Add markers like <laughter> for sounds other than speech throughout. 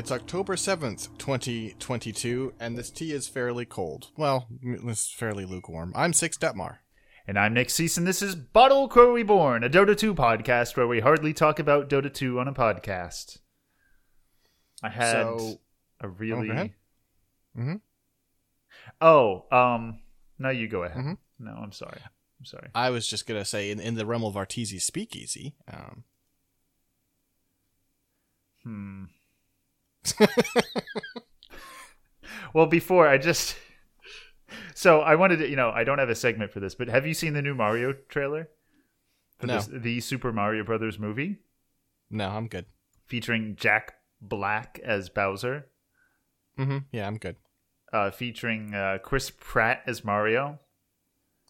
It's October 7th, 2022, and this tea is fairly cold. Well, it's fairly lukewarm. I'm Six Detmar. And I'm Nick Cease, and this is Bottle Crow Reborn, a Dota 2 podcast where we hardly talk about Dota 2 on a podcast. I had So- a really. ahead. Mhm. Oh, um, no, you go ahead. Mhm. No, I'm sorry. I'm sorry. I was just going to say, in, in the realm of Speakeasy, um, Hmm. <laughs> well, before I just. So I wanted to, you know, I don't have a segment for this, but have you seen the new Mario trailer? For No. this, the Super Mario Brothers movie no, I'm good. featuring Jack Black as Bowser, hmm Yeah, I'm good. uh, featuring uh, Chris Pratt as Mario.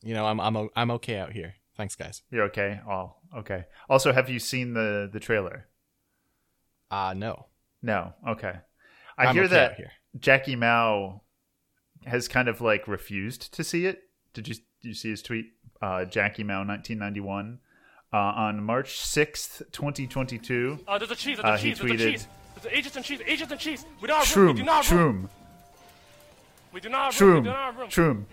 You know, I'm I'm o- I'm okay out here. Thanks, guys. You're okay. Oh, okay. Also, have you seen the the trailer? Uh no. No. Okay. I I'm hear okay that here. Jacky Mao has kind of like refused to see it. Did you did you see his tweet? Uh, Jacky Mao, 1991, uh, on March 6th, 2022. Uh, there's a cheese, there's Uh, a he cheese, there's a cheese. There's agents and cheese, agents and cheese. We don't have room. We do not have room. We do not have room. We Shroom, do not have room. Shroom.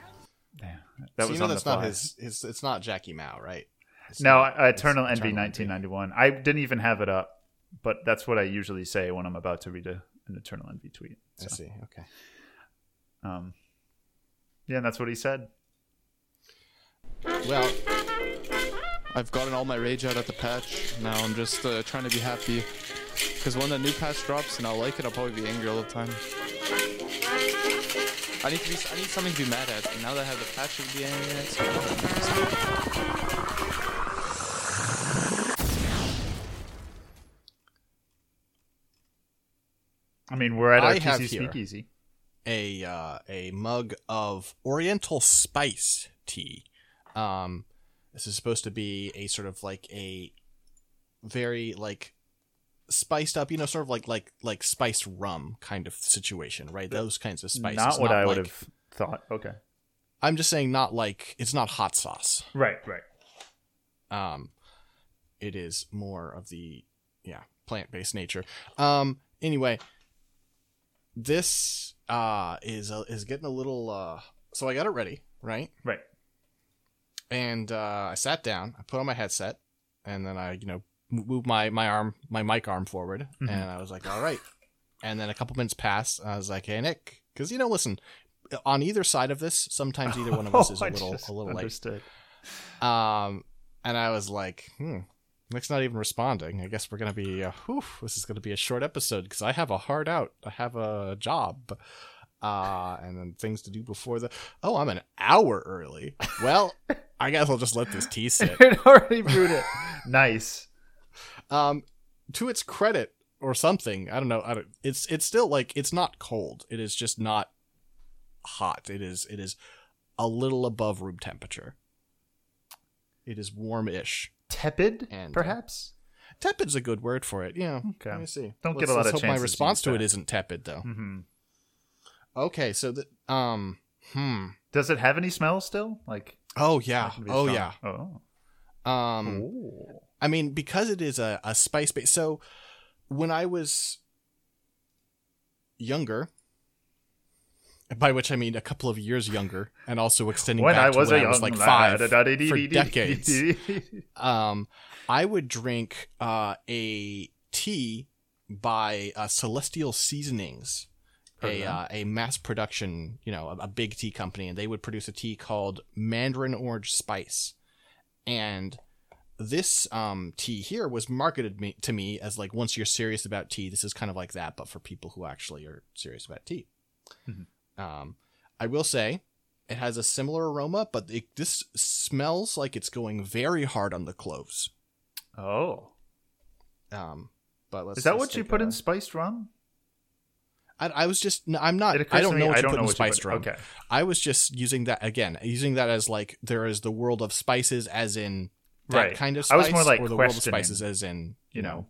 Damn, that so was you know on that's the not his, his. It's not Jacky Mao, right? It's No, not- uh, Eternal Envy, Eternal 1991. I didn't even have it up, but that's what I usually say when I'm about to read a, an Eternal Envy tweet. I see. Okay. um, yeah, and that's what he said. Well, I've gotten all my rage out at the patch. Now I'm just uh, trying to be happy. Because when the new patch drops and I'll like it, I'll probably be angry all the time. I need to be. I need something to be mad at. And now that I have the patch to be angry at, I mean, we're at I our TC Speakeasy. a uh, a mug of Oriental spice tea. Um, this is supposed to be a sort of like a very like spiced up, you know, sort of like like like spiced rum kind of situation, right? Those kinds of spices. Not what I would have thought. Okay. I'm just saying, not like it's not hot sauce. Right, right. Um, it is more of the yeah plant based nature. Um, anyway, this uh is uh, is getting a little uh. So I got it ready, right? Right. and uh, I sat down. I put on my headset, and then I, you know, moved my my arm, my mic arm forward, Mhm. and I was like, "All right." And then a couple minutes passed. And I was like, "Hey, Nick," because you know, listen, on either side of this, sometimes either one of <laughs> us is a Oh, little a little late. understood. Um, and I was like, "Hmm." Nick's not even responding. I guess we're gonna be, uh, whew, this is gonna be a short episode because I have a hard out. I have a job, uh, and then things to do before the. Oh, I'm an hour early. Well, <laughs> I guess I'll just let this tea <laughs> sit. it already brewed it. nice. um to its credit or something i don't know i don't it's it's still like it's not cold it is just not hot it is it is a little above room temperature it is warm-ish Tepid, And, uh, perhaps. tepid's a good word for it yeah Okay. let me see Don't Let's- get a lot let's of hope my chances to response to it that. isn't tepid though hmm okay so the um hmm Does it have any smell still? Like, oh yeah oh strong. yeah Oh. um Ooh. I mean, because it is a, a spice base. So when I was younger, by which I mean a couple of years younger, and also extending When back I to was when a I was like lad, five for <laughs> decades, um, I would drink uh, a tea by uh, Celestial Seasonings, a uh, a mass production, you know, a, a big tea company, and they would produce a tea called Mandarin Orange Spice, and this um, tea here was marketed me, to me as like once you're serious about tea, this is kind of like that, but for people who actually are serious about tea. Mhm. Um, I will say it has a similar aroma, but it, this smells like it's going very hard on the cloves. Oh, Um, but let's is that what you put a- in spiced rum? I, I was just no, I'm not. I don't know what I you don't put know in what spiced put- rum. okay. I was just using that again, using that as like there is the world of spices as in that Right. kind of I was more like or the world of spices as in you, know.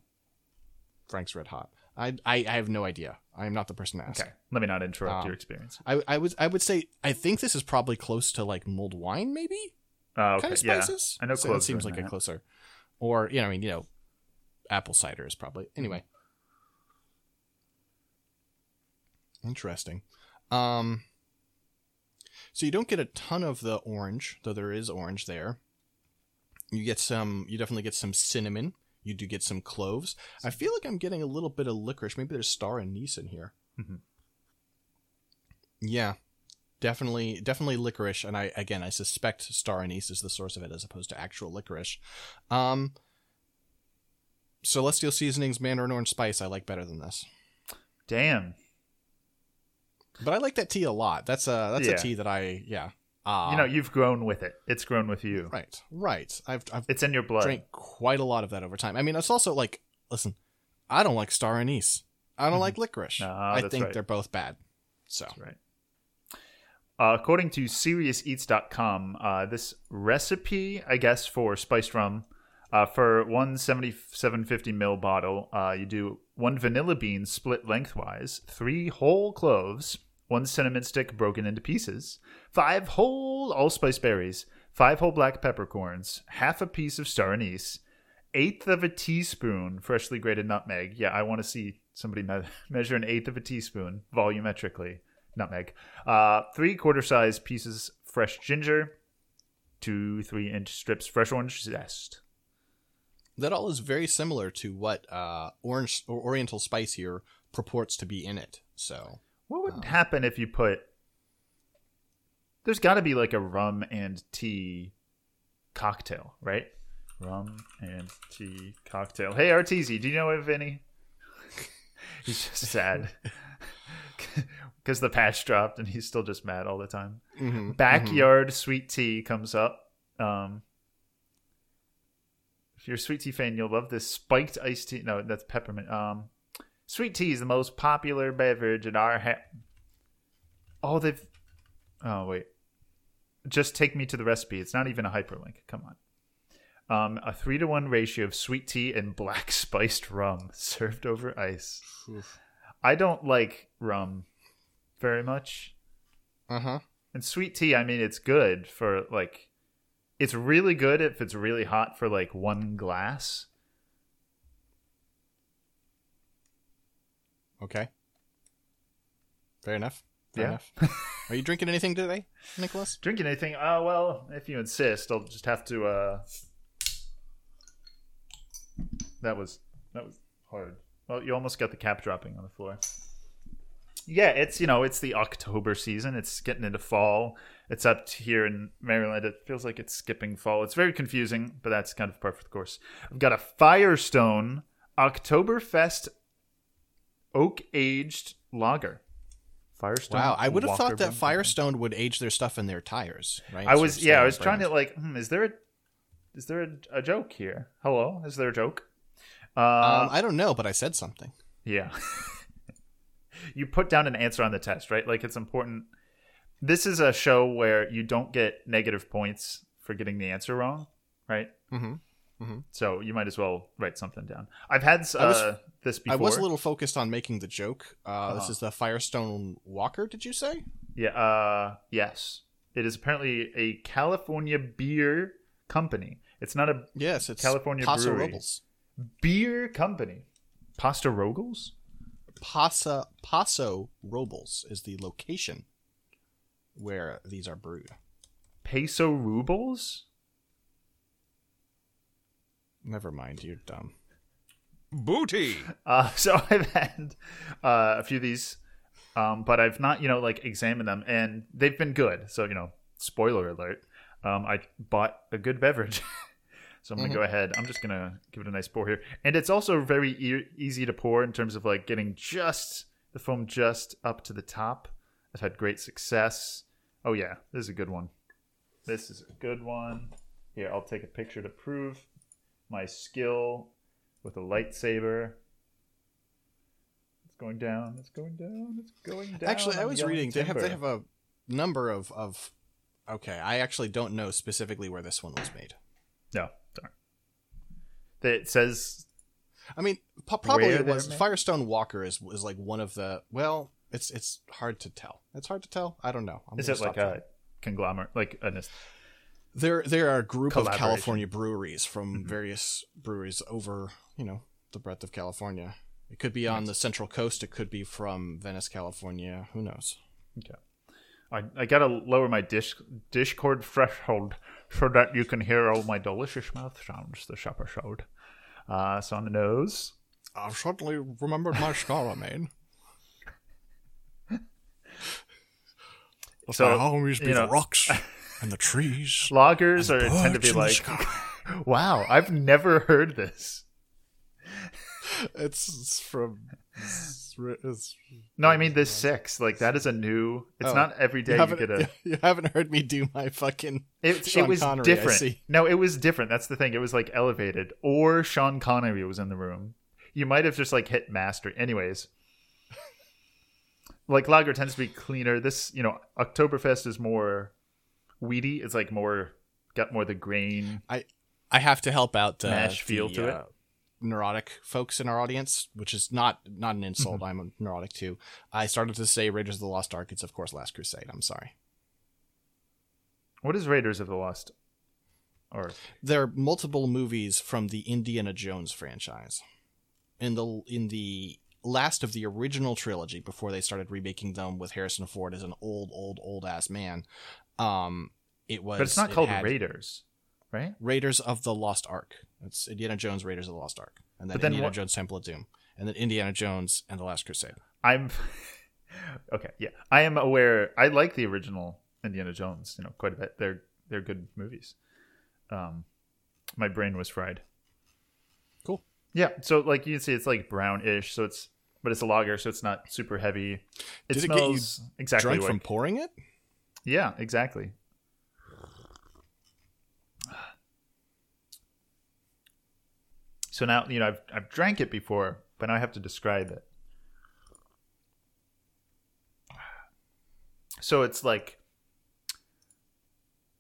Frank's Red Hot. I, I I have no idea. I am not the person to ask. Okay, let me not interrupt Um, your experience. I I would I would say I think this is probably close to like mulled wine, maybe Oh, okay. kind of yeah. spices. I know so that cloves seems like a closer, or you know, I mean, you know, apple cider is probably anyway. Interesting. Um, so you don't get a ton of the orange, though there is orange there. You get some. You definitely get some cinnamon. You do get some cloves. I feel like I'm getting a little bit of licorice. Maybe there's star anise in here. Mhm. Yeah, definitely, definitely licorice. And I again, I suspect star anise is the source of it as opposed to actual licorice. Um, Celestial Seasonings Mandarin Orange Spice I like better than this. Damn. But I like that tea a lot. That's a that's Yeah. a tea that I yeah. Uh, you know, you've grown with it. It's grown with you. right, right. I've I've It's in your blood. drank quite a lot of that over time. I mean, it's also like listen, I don't like star anise. I don't like licorice. No, I think right. they're both bad. So Right. Uh, according to SeriousEats.com, uh, this recipe, I guess, for spiced rum, uh, for one 7750 ml bottle, uh, you do one vanilla bean split lengthwise, three whole cloves, one cinnamon stick broken into pieces, five whole allspice berries, five whole black peppercorns, half a piece of star anise, eighth of a teaspoon freshly grated nutmeg. Yeah, I want to see somebody me- <laughs> measure an eighth of a teaspoon volumetrically. Nutmeg. Uh, three quarter size pieces fresh ginger, two three inch strips fresh orange zest. that all is very similar to what uh, orange or Oriental Spice here purports to be in it. So What would happen if you put? There's got to be like a rum and tea cocktail, right? Rum and tea cocktail. Hey, Arteezy, do you know of any? <laughs> he's just sad <laughs> because the patch dropped, and he's still just mad all the time. Mhm, Backyard sweet tea comes up. Um, if you're a sweet tea fan, you'll love this spiked iced tea. No, that's peppermint. Um, sweet tea is the most popular beverage in our. Ha- oh, they've. Oh wait, just take me to the recipe. It's not even a hyperlink. Come on. Um, a three to one ratio of sweet tea and black <laughs> spiced rum served over ice. Oof. I don't like rum very much. uh huh. And sweet tea, I mean, it's good for like, it's really good if it's really hot for like one glass. Okay. Fair enough. Fair Yeah. enough. Are you drinking anything today, Nicholas? <laughs> Drinking anything? Oh well, if you insist, I'll just have to. uh That was that was hard. Well, you almost got the cap dropping on the floor. Yeah, it's you know it's the October season. It's getting into fall. It's up here in Maryland. It feels like it's skipping fall. It's very confusing, but that's kind of par for the course. I've got a Firestone Oktoberfest oak aged lager. Firestone. Wow, I would have Walker thought that. Firestone would age their stuff in their tires, right? I Sort was of yeah, I was trying to like, hmm, is there a is there a, a joke here? Hello, is there a joke? Um, Uh, I don't know, but I said something. yeah. <laughs> you put down an answer on the test, right? Like it's important. This is a show where you don't get negative points for getting the answer wrong, right? Mm-hmm. So you might as well write something down. I've had uh, was- this before. I was a little focused on making the joke. Uh, This Uh-huh. is the Firestone Walker. Did you say? Yeah. Uh, yes, it is apparently a California beer company. It's not a Yes, it's California Paso Brewery. Robles. beer company. Pasta Rogels? Pasa Paso Robles is the location where these are brewed. Peso rubles? Never mind, you're dumb. Booty. <laughs> Uh, so <laughs> I've had uh, a few of these, um, but I've not, you know, like examined them, and they've been good. So you know, spoiler alert. Um, I bought a good beverage, <laughs> so I'm gonna go ahead. I'm just gonna give it a nice pour here, and it's also very e- easy to pour in terms of like getting just the foam just up to the top. I've had great success. Oh yeah, this is a good one. This is a good one. Here, I'll take a picture to prove my skill with a lightsaber. It's going down. It's going down. It's going down. Actually, I was reading they have they have a number of of. Okay, I actually don't know specifically where this one was made. no. Darn. It says I mean, po- probably it was? Firestone Walker is is like one of the well, it's it's hard to tell. It's hard to tell. I don't know. I'm is it like a conglomerate, like an There, there are a group of California breweries from Mm-hmm. various breweries over, you know, the breadth of California. It could be on the Central Coast. It could be from Venice, California. Who knows? Okay. I, I gotta lower my dish Discord threshold so that you can hear all my delicious mouth sounds this episode. Uh, so on the nose. I've suddenly remembered my scar I made. So, I always be you the know- rocks <laughs> and the trees. Loggers are and tend to be like, <laughs> wow, I've never heard this. <laughs> It's, it's from. It's, it's, No, I mean this six. Like that is a new. It's Oh. not every day you, you, get a. <laughs> you haven't heard me do my fucking. It, it was Connery, different. No, it was different. That's the thing. It was like elevated, or Sean Connery was in the room. You might have just like hit master. Anyways, like lager tends to be cleaner. This, you know, Oktoberfest is more weedy. It's like more got more the grain. I I have to help out uh, Mash feel the, to it. uh, neurotic folks in our audience, which is not not an Mm-hmm. insult. I'm a neurotic too. I started to say Raiders of the Lost Ark. It's of course Last Crusade. I'm sorry. What is Raiders of the Lost? Or There are multiple movies from the Indiana Jones franchise. In the in the last of the original trilogy, before they started remaking them with Harrison Ford as an old, old, old ass man, um, it was. but it's not it called had Raiders, right? Raiders of the Lost Ark. It's Indiana Jones Raiders of the Lost Ark, and then, But then Indiana what- Jones Temple of Doom, and then Indiana Jones and the Last Crusade. I'm <laughs> okay. Yeah, I am aware. I like the original Indiana Jones. You know, quite a bit. They're they're good movies. Um, my brain was fried. Cool. Yeah. So like you can see, it's like brownish. So it's but it's a lager, so it's not super heavy. It Did it get you smells exactly Drunk like from pouring it? Yeah, exactly. So now you know I've I've drank it before, but now I have to describe it. So it's like,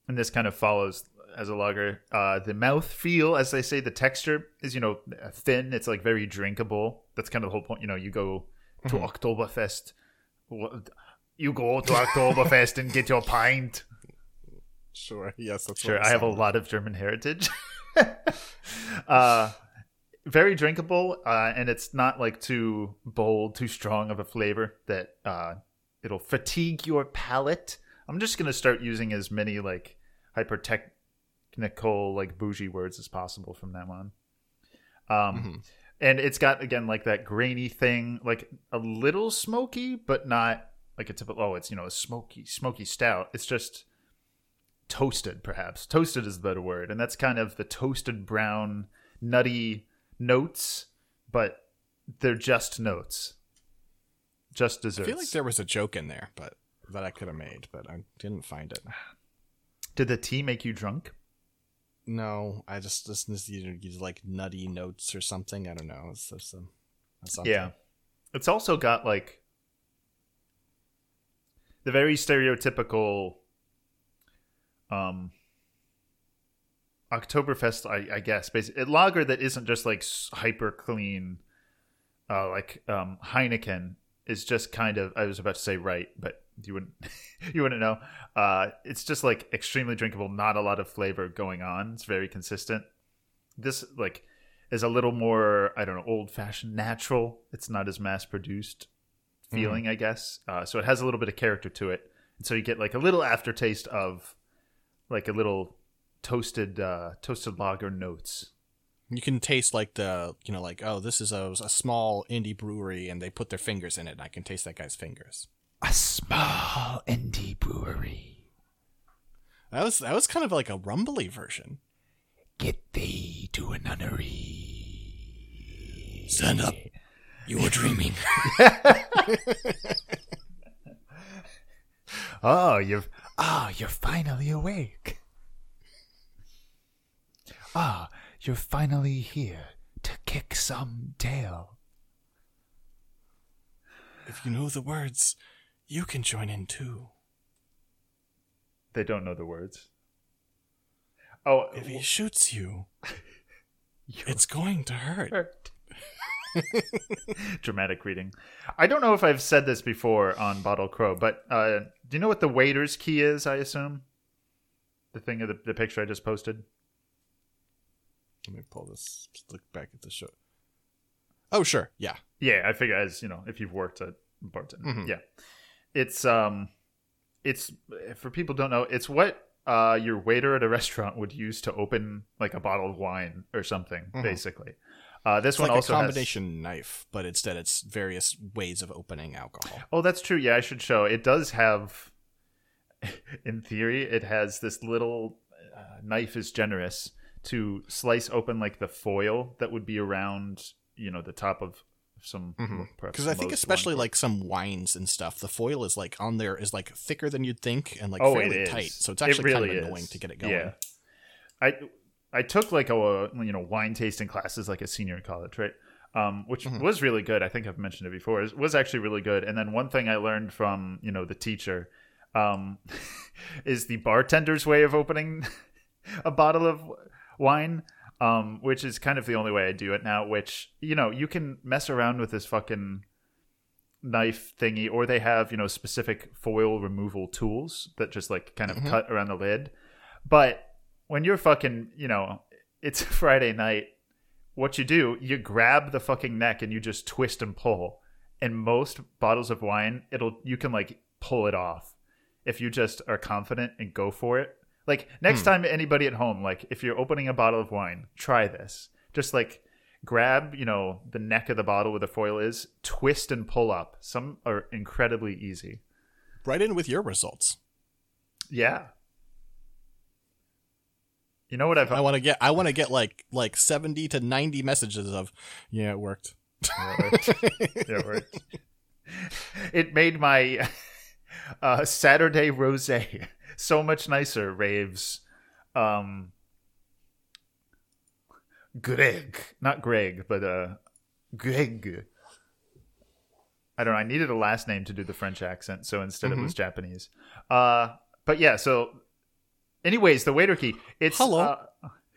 and this kind of follows as a lager. Uh, the mouth feel, as they say, the texture is you know thin. It's like very drinkable. That's kind of the whole point. You know, you go to Oktoberfest, wha- you go to Oktoberfest and get your pint. Sure. Yes, that's Sure, I have a lot of German heritage. <laughs> uh, very drinkable, uh, and it's not like too bold, too strong of a flavor that uh, it'll fatigue your palate. I'm just gonna start using as many like hyper technical, like bougie words as possible from now on. Um, and it's got again like that grainy thing, like a little smoky, but not like a typical. Oh, it's you know a smoky, smoky stout. It's just toasted perhaps toasted is the better word and that's kind of the toasted brown nutty notes but they're just notes just desserts. I feel like there was a joke in there, but that I could have made, but I didn't find it. did the tea make you drunk No, I just listened to you know, like nutty notes or something. I don't know. It's just um, something. yeah it's also got like the very stereotypical um Oktoberfest, I, I guess, basically, a lager that isn't just like hyper clean, uh, like um, Heineken is just kind of. I was about to say right, but you wouldn't, <laughs> you wouldn't know. Uh, it's just like extremely drinkable, not a lot of flavor going on. It's very consistent. This like is a little more, I don't know, old fashioned, natural. It's not as mass produced feeling, I guess. Uh, so it has a little bit of character to it, and so you get like a little aftertaste of like a little toasted uh toasted lager notes You can taste like the you know like oh this is a, a small indie brewery and they put their fingers in it. and I can taste that guy's fingers. a small indie brewery That was that was kind of like a rumbly version. get thee to a nunnery Stand up. You were dreaming. <laughs> oh you've ah you're finally awake ah you're finally here to kick some tail if you know the words, you can join in too. they don't know the words oh If he shoots you, <laughs> it's going to hurt. hurt. <laughs> Dramatic reading. I don't know if I've said this before on Bottle Crow, but uh, do you know what the waiter's key is? I assume the thing of the, the picture I just posted. Let me pull this. Look back at the show. Oh, sure. Yeah. Yeah, I figure as you know, if you've worked at bartender, Mhm. yeah, it's um, it's for people who don't know, it's what uh your waiter at a restaurant would use to open like a bottle of wine or something, Mhm. basically. Uh, this It's one like also a has- combination knife, but instead it's various ways of opening alcohol. Oh, that's true. Yeah, I should show. It does have, <laughs> in theory, it has this little uh, knife is generous to slice open like the foil that would be around, you know, the top of some. Because I think especially wine like some wines and stuff, the foil is like on there is like thicker than you'd think and like Oh, fairly tight. So it's It actually really kind of annoying is. to get it going. Yeah. I I took like a you know wine tasting classes like a senior in college, right? Um, which Mhm. was really good. I think I've mentioned it before. It was actually really good. And then one thing I learned from you know the teacher um, <laughs> is the bartender's way of opening <laughs> a bottle of wine, um, which is kind of the only way I do it now. Which you know you can mess around with this fucking knife thingy, or they have you know specific foil removal tools that just like kind of Mhm. cut around the lid. But when you're fucking, you know, it's <laughs> Friday night, what you do, you grab the fucking neck and you just twist and pull. And most bottles of wine, it'll you can like pull it off if you just are confident and go for it. Like next hmm. time anybody at home, like if you're opening a bottle of wine, try this. Just like grab, you know, the neck of the bottle where the foil is, twist and pull up. Some are incredibly easy. Right in with your results. Yeah. You know what I've I want to get I want to get like like 70 to 90 messages of yeah, it worked. yeah, right. It worked. <laughs> it made my <laughs> uh, Saturday rosé <laughs> so much nicer. Raves, um, Greg, not Greg, but uh, Greg. I don't know. I needed a last name to do the French accent, so instead it was Japanese. Uh, but yeah. So, anyways, the waiter key. It's Hello. uh,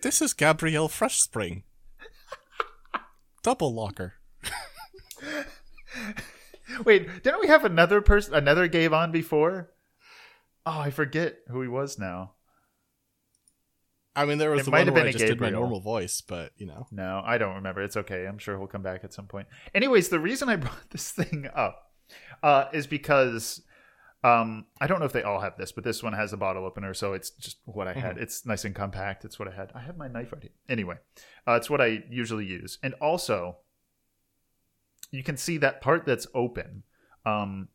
This is Gabrielle Fresh Spring. Double locker. <laughs> Wait, didn't we have another person, another Gabe on before? Oh, I forget who he was now. I mean, there was It the might one have where been I a just did my normal voice, but you know. No, I don't remember. It's okay. I'm sure he'll come back at some point. Anyways, the reason I brought <laughs> this thing up uh, is because um, I don't know if they all have this, but this one has a bottle opener, so it's just what I had. It's nice and compact. It's what I had. I have my knife right here. Anyway, uh, it's what I usually use, and also you can see that part that's open. Um,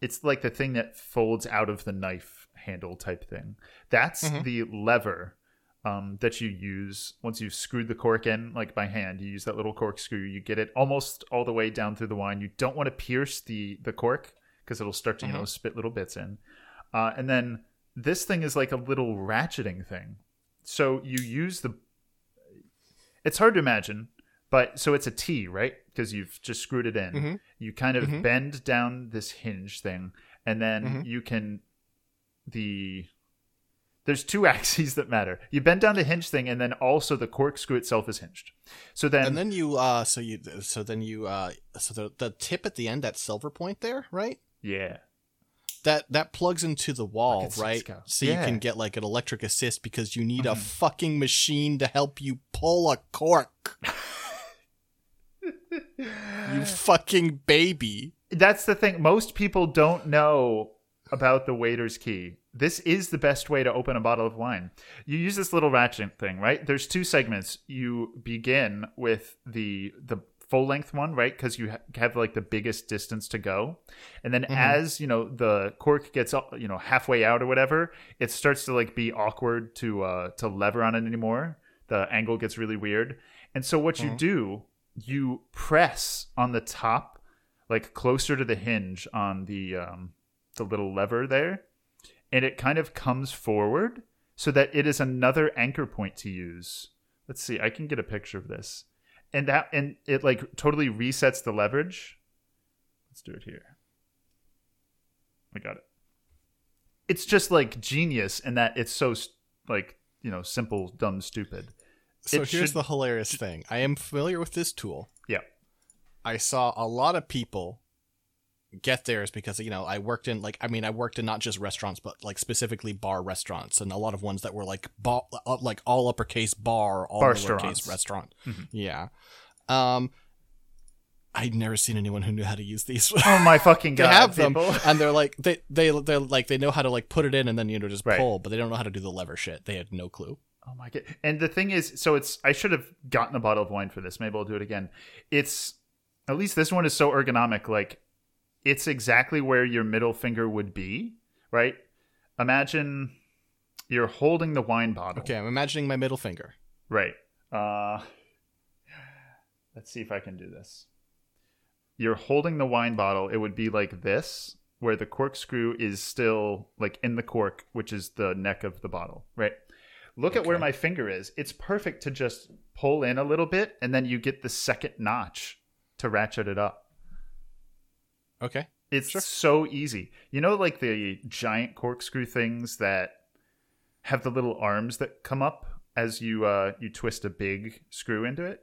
it's like the thing that folds out of the knife handle type thing. That's Mhm. the lever um, that you use once you've screwed the cork in, like by hand. You use that little corkscrew. You get it almost all the way down through the wine. You don't want to pierce the the cork because it'll start to you know spit little bits in. Uh, and then this thing is like a little ratcheting thing. So you use the. It's hard to imagine, but so it's a T, right? Because you've just screwed it in. Mhm. You kind of Mhm. bend down this hinge thing, and then Mhm. you can the there's two <laughs> axes that matter. You bend down the hinge thing, and then also the corkscrew itself is hinged. So then, And then you uh so you so then you uh so the the tip at the end that silver point there, right? Yeah, That that plugs into the wall, Fucking right? Cisco. So Yeah. you can get like an electric assist because you need a Mhm. fucking machine to help you pull a cork. <laughs> you fucking baby. that's the thing. Most people don't know about the waiter's key. This is the best way to open a bottle of wine. You use this little ratchet thing, right? There's two segments. You begin with the the full length one, right? Because you ha- have like the biggest distance to go, and then as you know the cork gets you know halfway out or whatever, it starts to like be awkward to uh to lever on it anymore. The angle gets really weird, and so what you do, you press on the top like closer to the hinge on the um, the little lever there, and it kind of comes forward so that it is another anchor point to use. Let's see, I can get a picture of this, and that and it like totally resets the leverage. Let's do it here. I got it. It's just like genius in that it's so like you know simple, dumb, stupid. So It here's should- the hilarious thing. I am familiar with this tool. Yeah. I saw a lot of people get there is because you know I worked in like I mean I worked in not just restaurants but like specifically bar restaurants and a lot of ones that were like bar, uh, like all uppercase bar all Bar lowercase restaurant. Mhm. Yeah. Um, I'd never seen anyone who knew how to use these. <laughs> Oh my fucking <laughs> they god! have them, people. and they're like they they they're like they know how to like put it in and then you know just Right. pull, but they don't know how to do the lever shit. They had no clue. Oh my god! And the thing is, so it's I should have gotten a bottle of wine for this. Maybe I'll do it again. It's at least this one is so ergonomic. Like it's exactly where your middle finger would be. Right? Imagine you're holding the wine bottle. Okay, I'm imagining my middle finger. Right. Uh, let's see if I can do this. You're holding the wine bottle. It would be like this, where the corkscrew is still like in the cork, which is the neck of the bottle. Right. Look at where my finger is. It's perfect to just pull in a little bit, and then you get the second notch to ratchet it up. Okay. It's Sure. so easy. You know, like the giant corkscrew things that have the little arms that come up as you uh, you twist a big screw into it.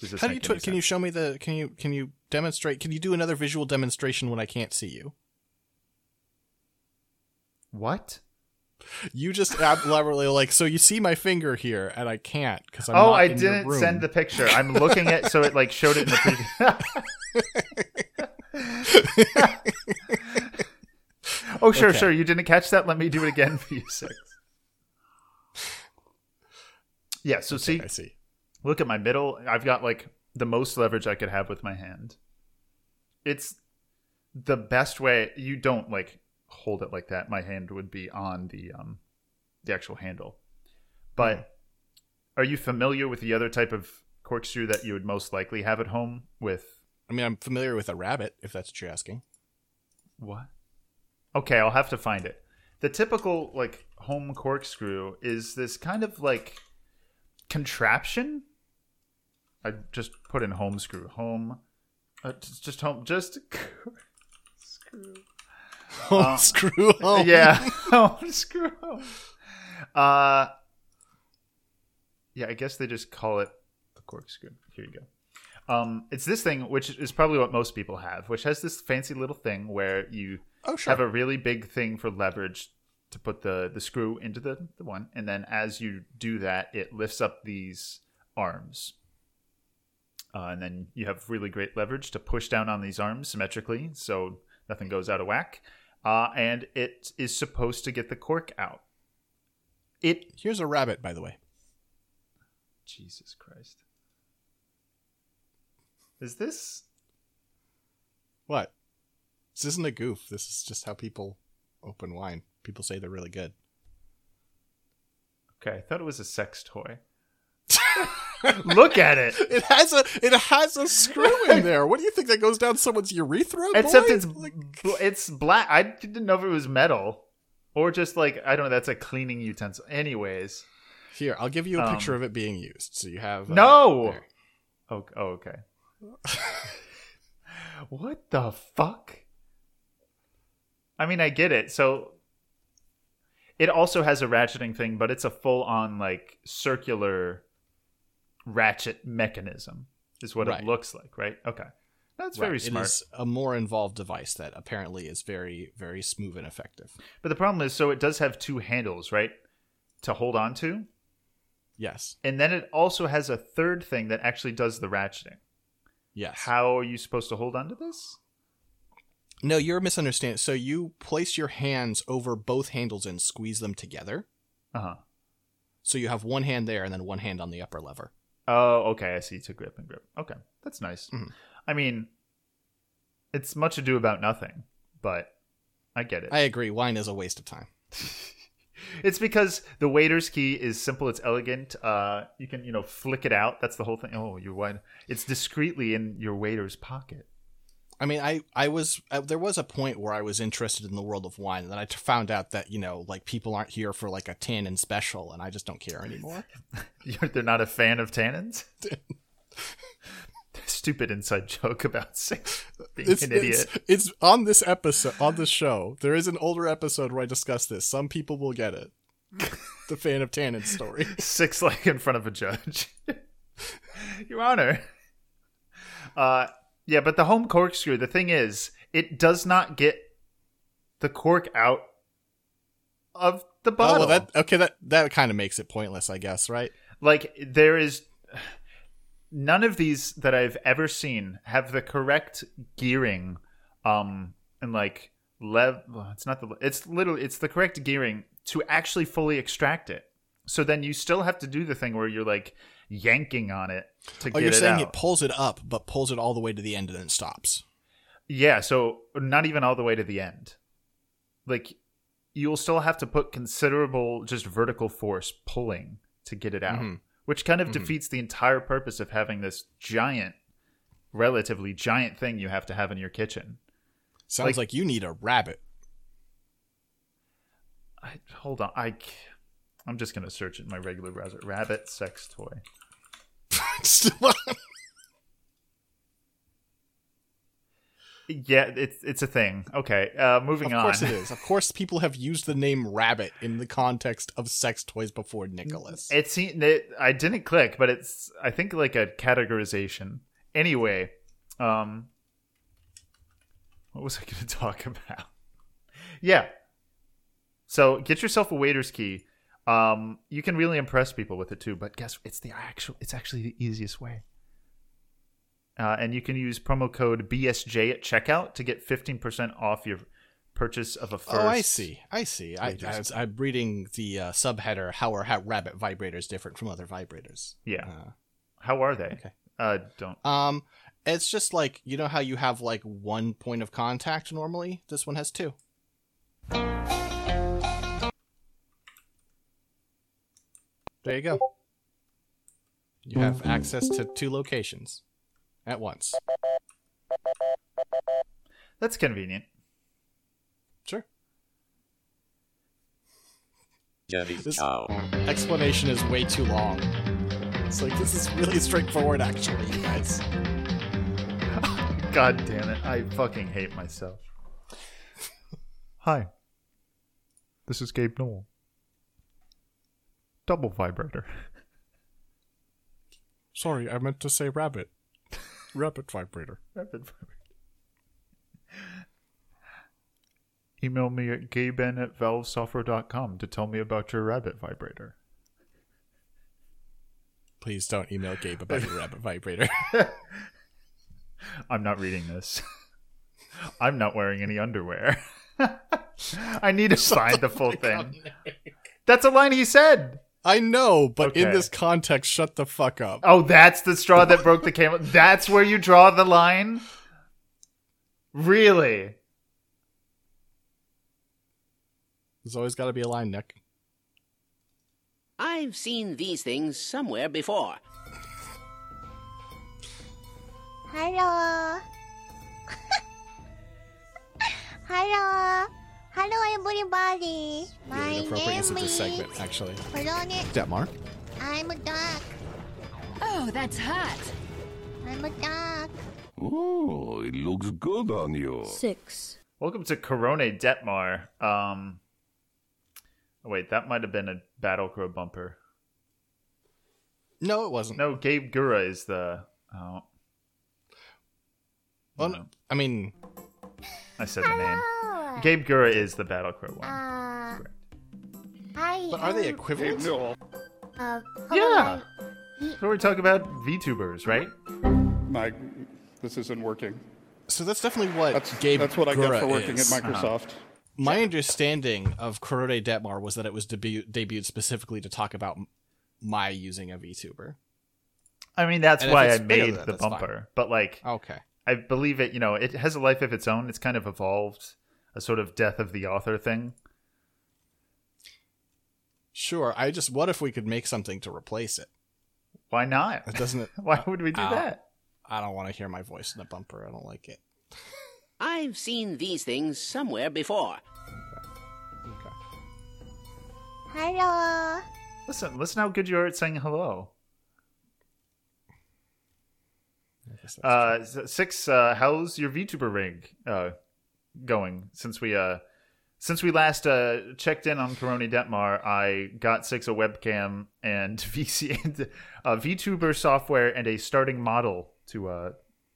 How do you make any twi- can you show me the can you can you demonstrate can you do another visual demonstration when I can't see you? what? You just <laughs> elaborately like so you see my finger here and I can't because I'm oh, I didn't send the picture. I'm looking at so it like showed it in the preview. <laughs> <laughs> oh, sure, Okay. sure. You didn't catch that. Let me do it again for you, six. Yeah. So see, I see. look at my middle. I've got like the most leverage I could have with my hand. It's the best way. You don't like hold it like that. My hand would be on the um the actual handle. But are you familiar with the other type of corkscrew that you would most likely have at home with I mean I'm familiar with a rabbit if that's what you're asking. what? Okay, I'll have to find it. The typical like home corkscrew is this kind of like contraption. I just put in home screw. Home uh, just, just home just <laughs> screw. Oh, screw home. <laughs> Yeah, <laughs> home screw. Uh Yeah, I guess they just call it the corkscrew. Here you go. Um, it's this thing, which is probably what most people have, which has this fancy little thing where you Oh sure. have a really big thing for leverage to put the the screw into the, the one and then as you do that it lifts up these arms uh, and then you have really great leverage to push down on these arms symmetrically so nothing goes out of whack uh, and it is supposed to get the cork out it Here's a rabbit by the way. jesus christ is this What? This isn't a goof. This is just how people open wine. People say they're really good. okay i thought it was a sex toy <laughs> look at it <laughs> It has a it has a screw in there. What do you think that goes down someone's urethra? Except boy? it's bl- it's black. I didn't know if it was metal or just like I don't know. That's a cleaning utensil. Anyways, here. I'll give you a Um, picture of it being used. So you have uh, No! there. oh, oh okay. <laughs> what the fuck? I mean, I get it. So it also has a ratcheting thing, but it's a full on like circular ratchet mechanism. Is what Right. it looks like, right? Okay, that's very Right, smart. It is a more involved device that apparently is very very smooth and effective. But the problem is, so it does have two handles, right, to hold on to. Yes. And then it also has a third thing that actually does the ratcheting. Yes. How are you supposed to hold on to this? No, you're misunderstanding. So you place your hands over both handles and squeeze them together. Uh huh. So you have one hand there and then one hand on the upper lever. Oh, okay. I see. To grip and grip. Okay, that's nice. Mhm. I mean, it's much ado about nothing, but I get it. I agree. Wine is a waste of time. <laughs> it's because the waiter's key is simple. It's elegant. Uh, you can you know flick it out. That's the whole thing. Oh, your wine. It's discreetly in your waiter's pocket. I mean, I I was uh, there was a point where I was interested in the world of wine, and then I t- found out that you know like people aren't here for like a tin and special, and I just don't care anymore. <laughs> They're not a fan of tannins. <laughs> Stupid inside joke about six <laughs> being It's, an idiot. it's it's on this episode on this show. There is an older episode where I discuss this. Some people will get it. <laughs> the fan of tannin story. six like in front of a judge. <laughs> Your Honor. Uh yeah, but the home corkscrew, the thing is, it does not get the cork out of the Oh, bottle. well, that okay. That that kind of makes it pointless, I guess, right? like there is none of these that I've ever seen have the correct gearing, um, and like lev. It's not the. It's literally it's the correct gearing to actually fully extract it. So then you still have to do the thing where you're like yanking on it to get it. Oh, get you're it saying out. it pulls it up, but pulls it all the way to the end and then stops. Yeah, so not even all the way to the end. Like you'll still have to put considerable just vertical force pulling to get it out, Mhm. Which kind of mm-hmm. defeats the entire purpose of having this giant relatively giant thing you have to have in your kitchen. Sounds Like- like, you need a rabbit. I, hold on, I, I'm just going to search it in my regular browser. Rabbit sex toy. <laughs> <laughs> Yeah, it's it's a thing. Okay, uh moving on. of on. course it is. Of course, people have used the name rabbit in the context of sex toys before Nicholas. It seemed it, I didn't click, but it's I think like a categorization. Anyway, um, what was I going <laughs> to talk about? Yeah. So get yourself a waiter's key. Um, you can really impress people with it too. But guess it's the actual. It's actually the easiest way. Uh, and you can use promo code BSJ at checkout to get fifteen percent off your purchase of a first. oh, I see. I see. I, waiter's I was, I'm reading the uh, subheader. How are how rabbit vibrators different from other vibrators? Yeah. Uh, How are they? Okay. Uh, don't. Um, it's just like you know how you have like one point of contact normally. This one has two. There you go. You have access to two locations at once. That's convenient. Sure. This- Explanation is way too long. It's like this is really straightforward, actually, you guys. <laughs> God damn it. I fucking hate myself. <laughs> Hi. This is Gabe Newell. Double vibrator. <laughs> Sorry, I meant to say rabbit. Rabbit vibrator. Rapid vibrator. Email me at gaben at valvesoftware.com to tell me about your rabbit vibrator. Please don't email Gabe about your rabbit vibrator. <laughs> <laughs> I'm not reading this. <laughs> I'm not wearing any underwear. I need to sign the full thing. That's a line he said. I know, but in this context, shut the fuck up. Oh, that's the straw that broke the camel. <laughs> That's where you draw the line? Really? There's always got to be a line, Nick. I've seen these things somewhere before. Hello. <laughs> Hello. Hello, everybody. My Really appropriate name use of this is segment, actually. Corona. Detmar. I'm a duck. Oh, that's hot. I'm a duck. Oh, it looks good on you. Six. Welcome to Corone Detmar. Um, oh, wait, that might have been a Battle Crow bumper. No, it wasn't. No, Gawr Gura is the. Oh, Well, no, I mean, I said the name. Hello. Gawr Gura is the Battle Crow one. Uh, hi. but are they I'm, equivalent? Uh, Yeah. hello. So we talk about VTubers, right? my this isn't working. So that's definitely what That's Gabe that's what I get Gura for working is. at Microsoft. My understanding of Korode Detmar was that it was debu- debuted specifically to talk about my using a VTuber. I mean, that's And why I made that, the that's fine. bumper. But like, Okay. I believe it. You know, it has a life of its own. It's kind of evolved, a sort of death of the author thing. Sure. I just, what if we could make something to replace it? Why not? It doesn't. It, <laughs> Why would we do Ow. that? I don't want to hear my voice in the bumper. I don't like it. I've seen these things somewhere before. Okay. Hello. Listen, listen how good you are at saying hello. I guess that's Uh, six. Uh, how's your VTuber rig uh, going? Since we uh, since we last uh, checked in on Coroni Detmar, I got six a webcam and <laughs> VC and uh, VTuber software and a starting model to uh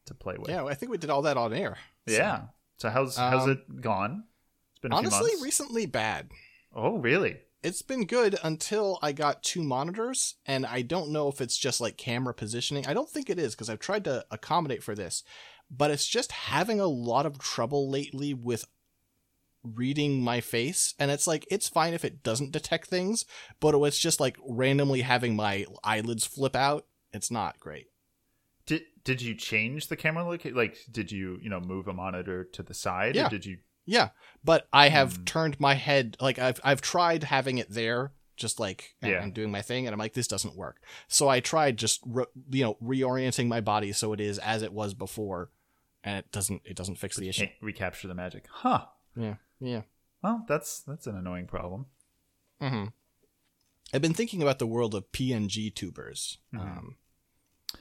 to play with. Yeah, I think we did all that on air. So, Yeah. So how's how's Um, it gone? It's been a Honestly, recently bad. oh, really? it's been good until I got two monitors, and I don't know if it's just like camera positioning. I don't think it is because I've tried to accommodate for this, but it's just having a lot of trouble lately with reading my face and it's like it's fine if it doesn't detect things but it's just like randomly having my eyelids flip out it's not great Did did you change the camera look? Like, did you you know move a monitor to the side? Yeah. Or did you? Yeah, but I have Hmm. turned my head like I've I've tried having it there, just like Yeah. and doing my thing, and I'm like this doesn't work. So I tried just re- you know reorienting my body so it is as it was before, and it doesn't it doesn't fix the issue. Can't recapture the magic, huh? Yeah, yeah. Well, that's that's an annoying problem. hmm I've been thinking about the world of PNG tubers,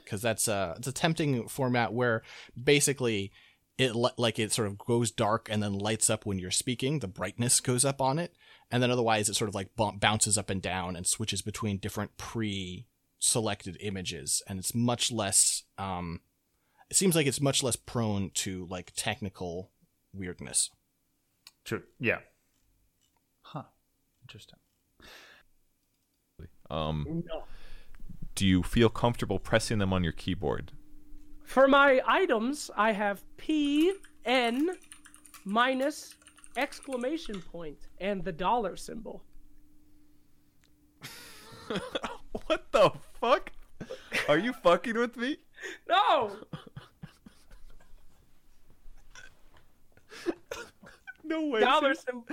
because that's a it's a tempting format where basically it like it sort of goes dark and then lights up when you're speaking. The brightness goes up on it, and then otherwise it sort of like bump, bounces up and down and switches between different pre-selected images, and it's much less. Um, it seems like it's much less prone to like technical weirdness. True. Yeah. Huh. Interesting. Um, do you feel comfortable pressing them on your keyboard? For my items, I have P N minus exclamation point and the dollar symbol. <laughs> What the fuck? Are you fucking with me? No, <laughs> No way. dollar symbol.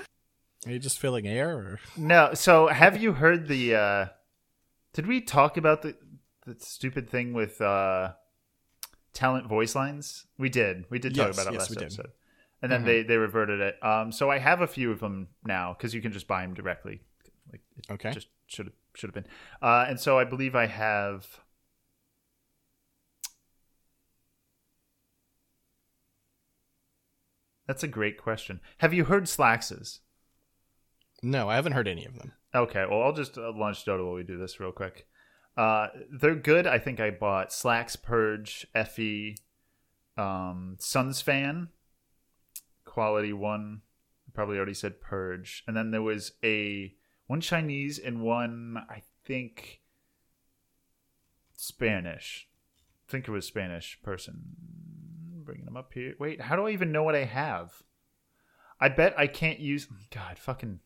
Are you just filling air? Or? No. So, have you heard the? uh Did we talk about the the stupid thing with uh talent voice lines? We did. We did talk Yes, about it yes, last we did. episode. And then Mhm. they they reverted it. Um. So I have a few of them now because you can just buy them directly. Like it Okay. just should have should have been. Uh. And so I believe I have. That's a great question. Have you heard Slaxes? No, I haven't heard any of them. Okay, well, I'll just uh, launch Dota while we do this real quick. Uh, they're good. I think I bought Slacks, Purge, Effie, um, Sunsfan, Quality One. Probably already said Purge, and then there was a one Chinese and one I think Spanish. I think it was Spanish person. Bringing them up here. Wait, how do I even know what I have? I bet I can't use. God, fucking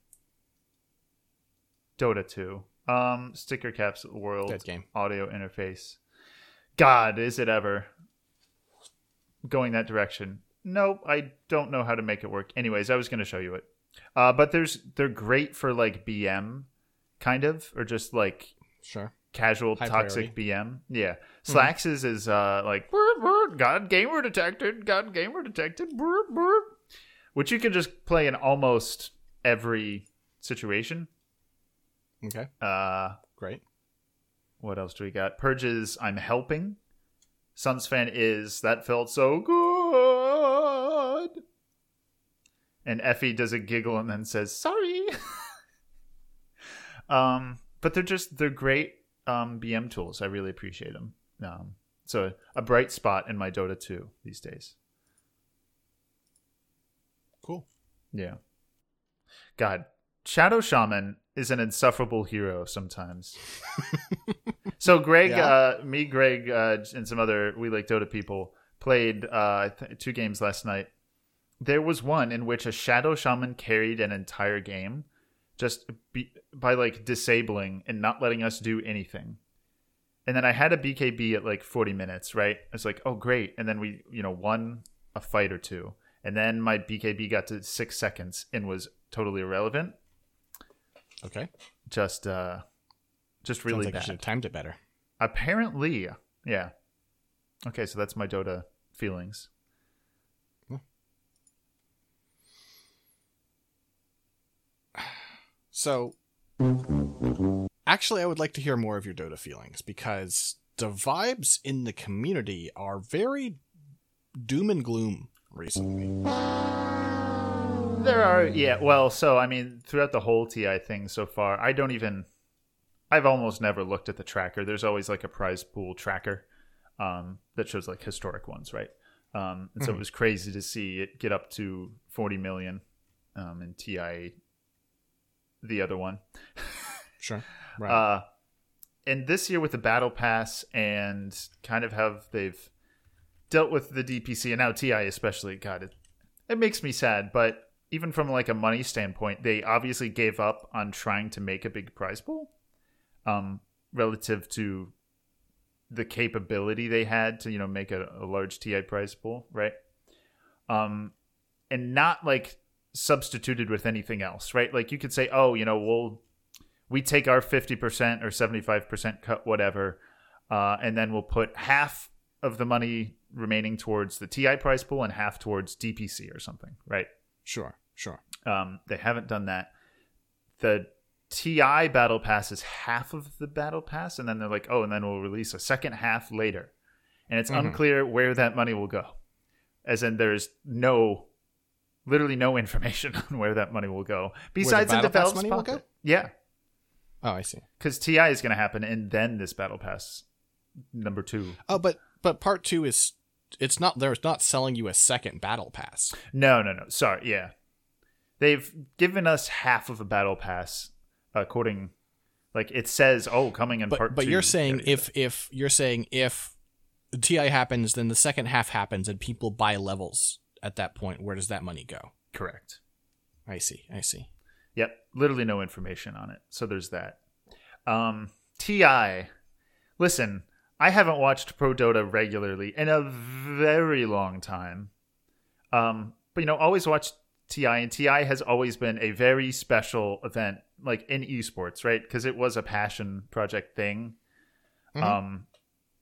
Dota 2. Um, sticker caps world game. audio interface. God, is it ever going that direction? Nope, I don't know how to make it work. Anyways, I was going to show you it. Uh, but there's they're great for like BM, kind of, or just like Sure. casual High toxic priority. BM. Yeah, Slacks is is uh like "Brr, brr, got gamer detected, got gamer detected, brr," which you can just play in almost every situation. Okay. Uh, Great. what else do we got? Purges, I'm helping. Sunsfan is that felt so good. And Effie does a giggle and then says sorry. <laughs> um, but they're just they're great um BM tools. I really appreciate them. Um, so a bright spot in my Dota 2 these days. Cool. Yeah. God, Shadow Shaman is an insufferable hero sometimes. <laughs> so Greg, Yeah? uh, me, Greg, uh, and some other We Like Dota people played uh, th- two games last night. There was one in which a Shadow Shaman carried an entire game just be- by like disabling and not letting us do anything. And then I had a BKB at like 40 minutes, right? I was like, oh, great. And then we, you know, won a fight or two. And then my BKB got to six seconds and was totally irrelevant. Okay. Just, uh, just really Sounds like you bad. should have timed it better. Apparently, yeah. Okay, so that's my Dota feelings. <sighs> So, actually, I would like to hear more of your Dota feelings because the vibes in the community are very doom and gloom recently. There are, yeah. Well, so I mean, throughout the whole TI thing so far, I don't even. I've almost never looked at the tracker. There's always like a prize pool tracker um, that shows like historic ones, right? Um, and so it was crazy to see it get up to 40 million um, in TI the other one. Sure. <laughs> Right. Uh, and this year with the battle pass and kind of how they've dealt with the DPC and now TI especially, God, it, it makes me sad. But even from like a money standpoint, they obviously gave up on trying to make a big prize pool, um, relative to the capability they had to you know make a, a large TI prize pool, right? Um, and not like substituted with anything else, right? Like you could say, oh, you know, we'll we take our 50% or 75% cut whatever uh, and then we'll put half of the money remaining towards the ti prize pool and half towards dpc or something right? Sure sure. Um, they haven't done that. The ti battle pass is half of the battle pass and then they're like oh and then we'll release a second half later. And it's Mhm. unclear where that money will go. As in there's no literally no <laughs> information on where that money will go. Besides battle pass developed money will go? yeah Oh, I see. because ti is going to happen and then this battle pass number two Oh, but but part two is it's not they're not selling you a second battle pass. No, no, no. Sorry. Yeah. They've given us half of a battle pass according like it says oh coming in But part but two. you're saying if if you're saying if TI happens, then the second half happens and people buy levels at that point. Where does that money go? correct. I see. I see. Yep. Literally no information on it. So there's that. Um TI. Listen, I haven't watched Pro Dota regularly in a very long time. Um, but you know, always watch TI and TI has always been a very special event like in esports, right? Because it was a passion project thing. Mhm. Um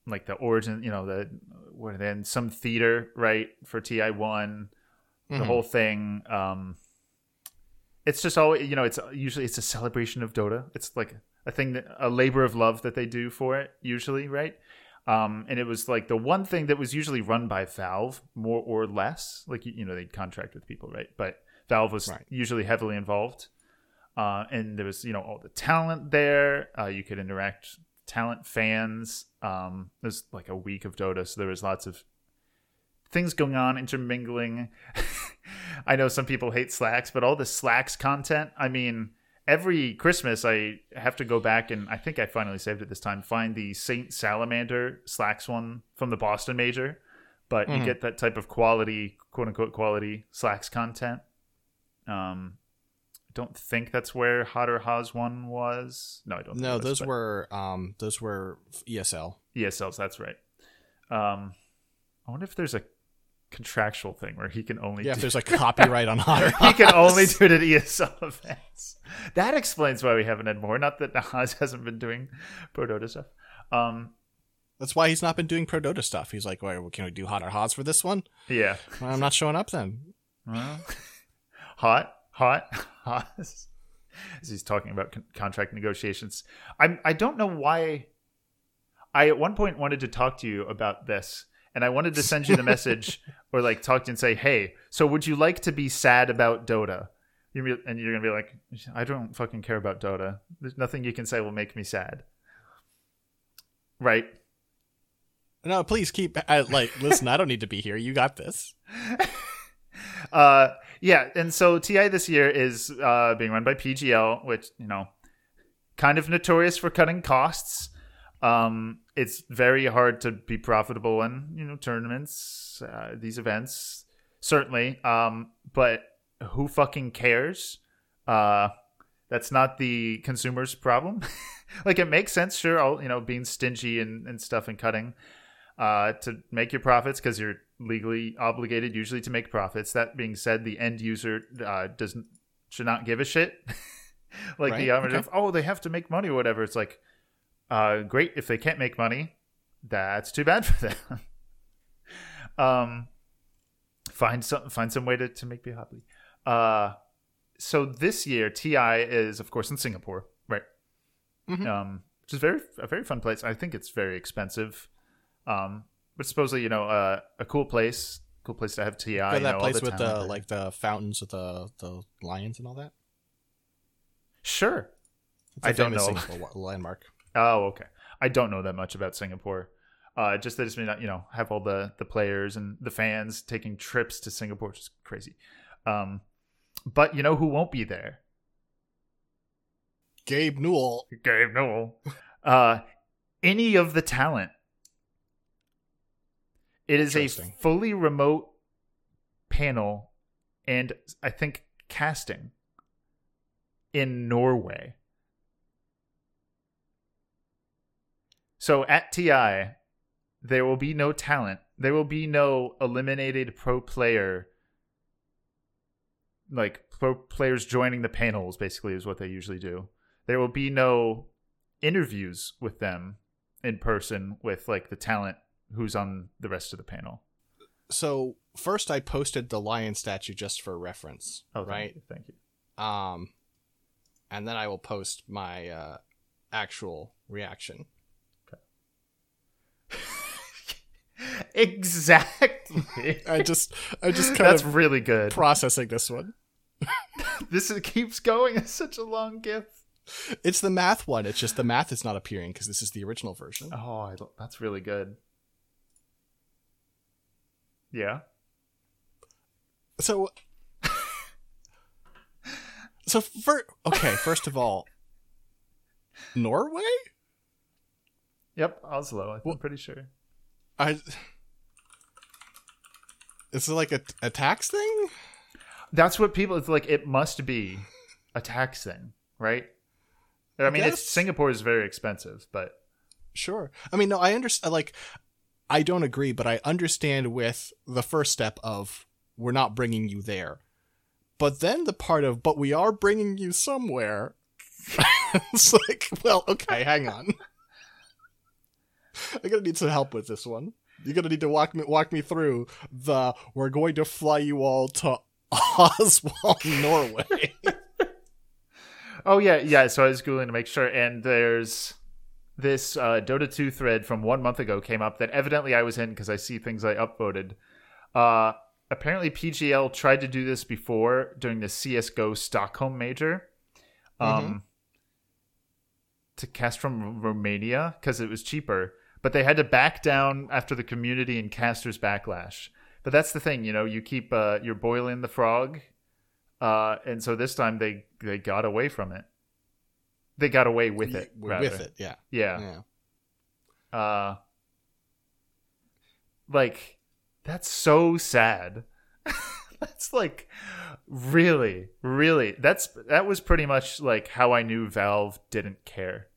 like the origin, you know, the what then some theater, right, for TI one, the Mhm. whole thing. Um it's just always you know it's usually it's a celebration of dota. It's like a thing that a labor of love that they do for it usually right? Um and it was like the one thing that was usually run by valve more or less like you, you know they'd contract with people right? But valve was Right. usually heavily involved. Uh and there was you know all the talent there. Uh you could interact talent fans. Um there's like a week of dota so there was lots of things going on intermingling <laughs> i know some people hate slacks but all the slacks content i mean every christmas i have to go back and i think i finally saved it this time find the saint salamander slacks one from the boston major but you Mhm. get that type of quality quote unquote quality slacks content um I don't think that's where hotter Haas one was no i don't think No, was, those but- were um those were ESL. ESLs, that's right. Um, I wonder if there's a contractual thing where he can only Yeah, if there's like copyright on <laughs> Hotter. he can only do it at ESL events. That explains why we haven't had more. Not that Nahaz <laughs> hasn't been doing Pro Dota stuff. Um, That's why he's not been doing Pro Dota stuff. He's like, well, can we do Hotter Haas for this one? yeah, Well, I'm not showing up then. Well, <laughs> hot, hot, hot. As he's talking about con- contract negotiations, I'm. I don't know why. I at one point wanted to talk to you about this, and I wanted to send you the <laughs> message or like talk to you and say, "Hey, so would you like to be sad about Dota?" And you're gonna be like, "I don't fucking care about Dota. There's nothing you can say will make me sad." Right? No, please keep. I, like, listen, I don't need to be here. You got this. <laughs> uh yeah and so ti this year is uh being run by pgl which you know kind of notorious for cutting costs um it's very hard to be profitable in you know tournaments uh, these events certainly um but who fucking cares uh that's not the consumer's problem <laughs> like it makes sense sure all you know being stingy and, and stuff and cutting uh, to make your profits because you're legally obligated usually to make profits. That being said, the end user uh, doesn't should not give a shit. <laughs> like Right, the okay. of oh they have to make money or whatever. It's like uh, great if they can't make money, that's too bad <laughs> for them. um, find some find some way to to make me happy. Uh, so this year Ti is of course in Singapore, right? Mhm. Um, which is very a very fun place. I think it's very expensive. Um, but supposedly, you know, uh, a cool place, cool place to have Ti. Go to you know, that place the with the like the fountains with the the lions and all that. Sure. It's a I don't know. Landmark. Oh, okay. I don't know that much about Singapore. Uh, just that it's been, you know, have all the the players and the fans taking trips to Singapore, which is crazy. Um, but you know who won't be there? Gabe Newell. Gabe Newell. <laughs> Uh, any of the talent. It is a fully remote panel and I think casting in Norway. So at TI, there will be no talent. There will be no eliminated pro player like pro players joining the panels basically is what they usually do. There will be no interviews with them in person with like the talent who's on the rest of the panel. So first, I posted the lion statue just for reference, Oh, thank right? you, Thank you. Um, and then I will post my uh, actual reaction. <laughs> Exactly. I just, I just kind That's of really good. processing this one. <laughs> this is, keeps going. It's such a long gif. It's the math one. It's just the math is not appearing because this is the original version. Oh, I, lo- that's really good. Yeah. So, <laughs> so for okay, first of all, Norway. Yep. Oslo. I'm pretty sure. I. Is it like a, a tax thing? That's what people. It's like it must be a tax thing, right? I mean, it's. Singapore is very expensive, but Sure. I mean, no, I understand. Like, I don't agree, but I understand with the first step of we're not bringing you there, but then the part of but we are bringing you somewhere. <laughs> it's like, well, okay, hang on. <laughs> I'm gonna need some help with this one. You're gonna need to walk me walk me through the we're going to fly you all to <laughs> Oswald, Norway. <laughs> Oh yeah, yeah. So I was googling to make sure, and there's this uh, Dota 2 thread from one month ago came up that evidently I was in because I see things I upvoted. Uh, apparently, PGL tried to do this before during the CS:GO Stockholm Major, um, to cast from Romania because it was cheaper, but they had to back down after the community and casters backlash. But that's the thing, you know, you keep uh, you're boiling the frog uh, and so this time they they got away from it. They got away with it. with it, yeah. Yeah. Yeah. Uh, like that's so sad. <laughs> that's like really, really. That's that was pretty much like how I knew Valve didn't care.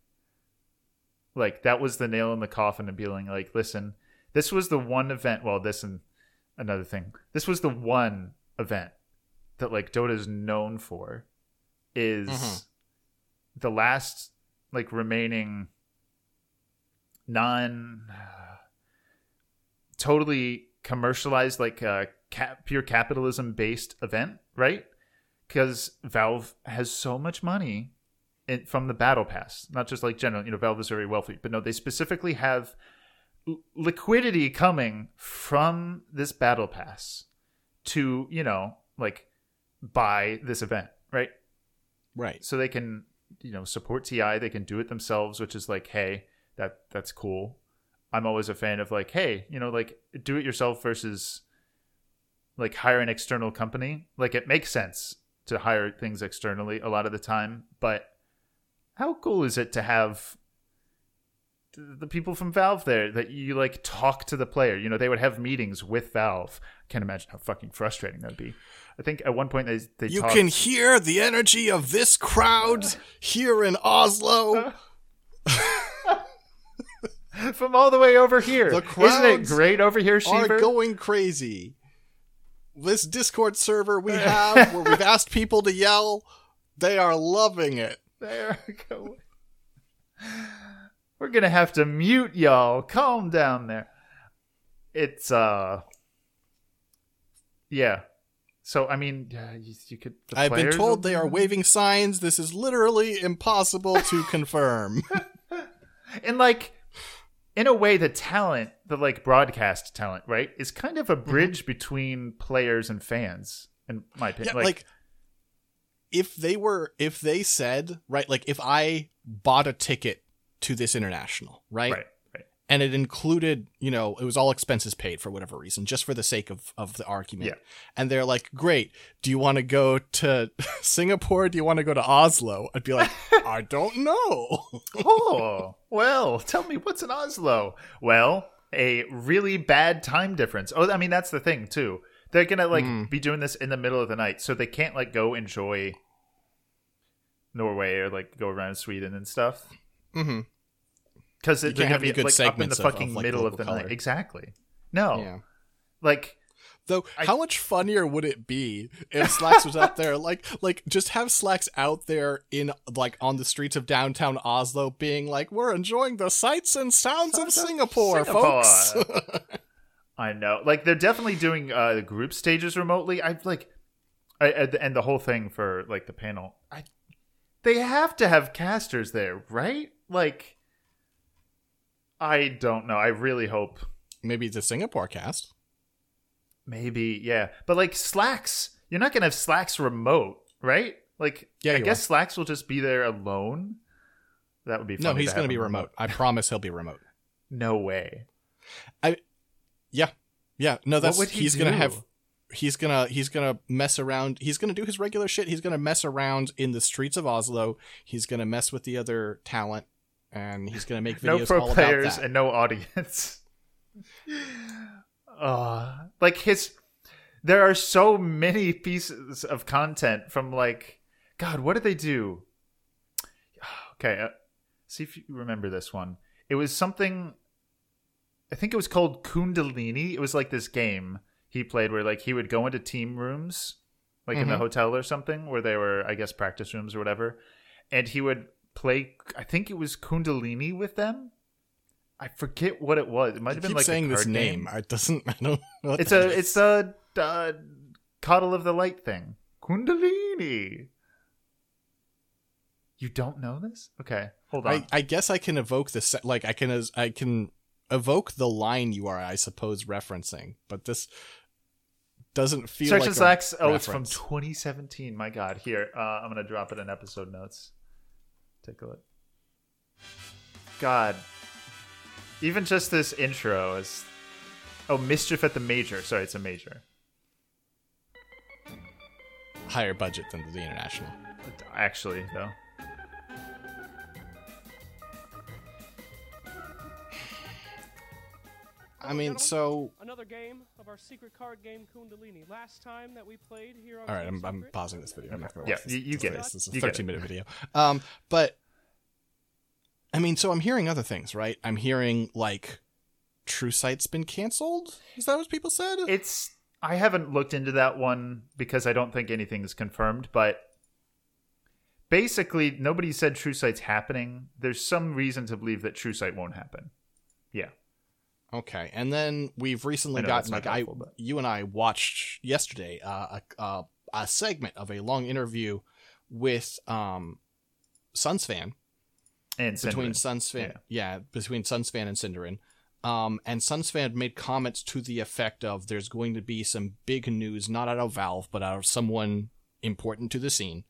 Like that was the nail in the coffin of being like, listen, this was the one event. Well, this and another thing. This was the one event that like Dota is known for is Mhm. the last like remaining non totally commercialized like uh cap- pure capitalism based event right because valve has so much money in, from the battle pass not just like general you know valve is very wealthy but no they specifically have l- liquidity coming from this battle pass to you know like buy this event right? Right. so they can you know support ti they can do it themselves which is like hey that that's cool. I'm always a fan of like hey you know like do it yourself versus like hire an external company. Like it makes sense to hire things externally a lot of the time but how cool is it to have the people from valve there that you like talk to the player you know they would have meetings with valve can't imagine how fucking frustrating that'd be i think at one point they, they You talked- can hear the energy of this crowd here in Oslo. <laughs> from all the way over here. The Isn't it great over here, Are going crazy. This Discord server we <laughs> have, where we've asked people to yell, they are loving it. There we go. We're gonna have to mute y'all. Calm down there. It's uh, yeah. So I mean, yeah, you, you could. the I've been told they are waving signs. This is literally impossible to <laughs> confirm. and like in a way the talent the like broadcast talent right is kind of a Mm-hmm. bridge between players and fans in my opinion Yeah, like, if they were, if they said, right, like if I bought a ticket to this international, right? right right and it included, you know, it was all expenses paid for whatever reason, just for the sake of of the argument. Yeah. And they're like, "Great. Do you want to go to <laughs> Singapore? Do you want to go to Oslo?" I'd be like, <laughs> "I don't know." <laughs> oh, well, tell me what's in Oslo? Well, a really bad time difference. Oh, I mean that's the thing too. They're gonna like Mm. be doing this in the middle of the night, so they can't like go enjoy Norway or like go around Sweden and stuff mm-hmm. because they're gonna have be like up in the segments of- fucking like, middle of the night. Exactly. No, Yeah. like Though, I- how much funnier would it be if Slacks was out there, <laughs> like, like just have Slacks out there in, like, on the streets of downtown Oslo, being like, "We're enjoying the sights and sounds of Sounds of Singapore, Singapore." folks." <laughs> I know. Like they're definitely doing uh the group stages remotely. I like I, I- and the whole thing for like the panel. I they have to have casters there, right? Like I don't know. I really hope Maybe it's a Singapore cast. maybe yeah. But like Slacks, you're not going to have Slacks remote, right? Like Yeah, I guess Slacks will just be there alone. That would be No, he's to gonna be him remote. I promise he'll be remote. No way. Yeah, yeah. No, that's he he's gonna have. He's gonna he's gonna mess around. He's gonna do his regular shit. He's gonna mess around in the streets of Oslo. He's gonna mess with the other talent, and he's gonna make videos no pro all players about that. and no audience. <laughs> uh, like his, there are so many pieces of content from like, God, what did they do? <sighs> Okay, uh, see if you remember this one. It was something. I think it was called Kundalini. It was like this game he played where like he would go into team rooms, like in the Mhm. hotel or something, where they were, I guess, practice rooms or whatever, and he would play. I think it was Kundalini with them. I forget what it was. It might have been like saying a this name. game. I doesn't. I don't. Know It's a it's a uh, coddle of the light thing. Kundalini. You don't know this? Okay, hold on. I, I guess I can evoke the se- like I can as I can evoke the line you are I suppose referencing, but this doesn't feel Search like and Slacks. Oh, it's from 2017. My God. Here, uh, I'm gonna drop it in episode notes. Take a look. God. Even just this intro is. Oh, mischief at the major. Sorry, it's a major. higher budget than the international. Actually, though. I mean, so Another game of our secret card game Kundalini. Last time that we played here on all right, I'm, I'm pausing this video. I'm not gonna Yeah, watch this. you- you this get is- it. This is a 13 minute video. Um, but I mean, so I'm hearing other things, right? I'm hearing like True Sight's been canceled. Is that what people said? It's. I haven't looked into that one because I don't think anything is confirmed, but basically, nobody said True Sight's happening. There's some reason to believe that True Sight won't happen. Yeah. Okay, and then we've recently gotten like not I, but- you and I watched yesterday uh, a, a a segment of a long interview with um Sunsfan And between Synderen. Sunsfan, yeah. between Sunsfan and Synderen. Um, and Sunsfan made comments to the effect of there's going to be some big news, not out of Valve, but out of someone important to the scene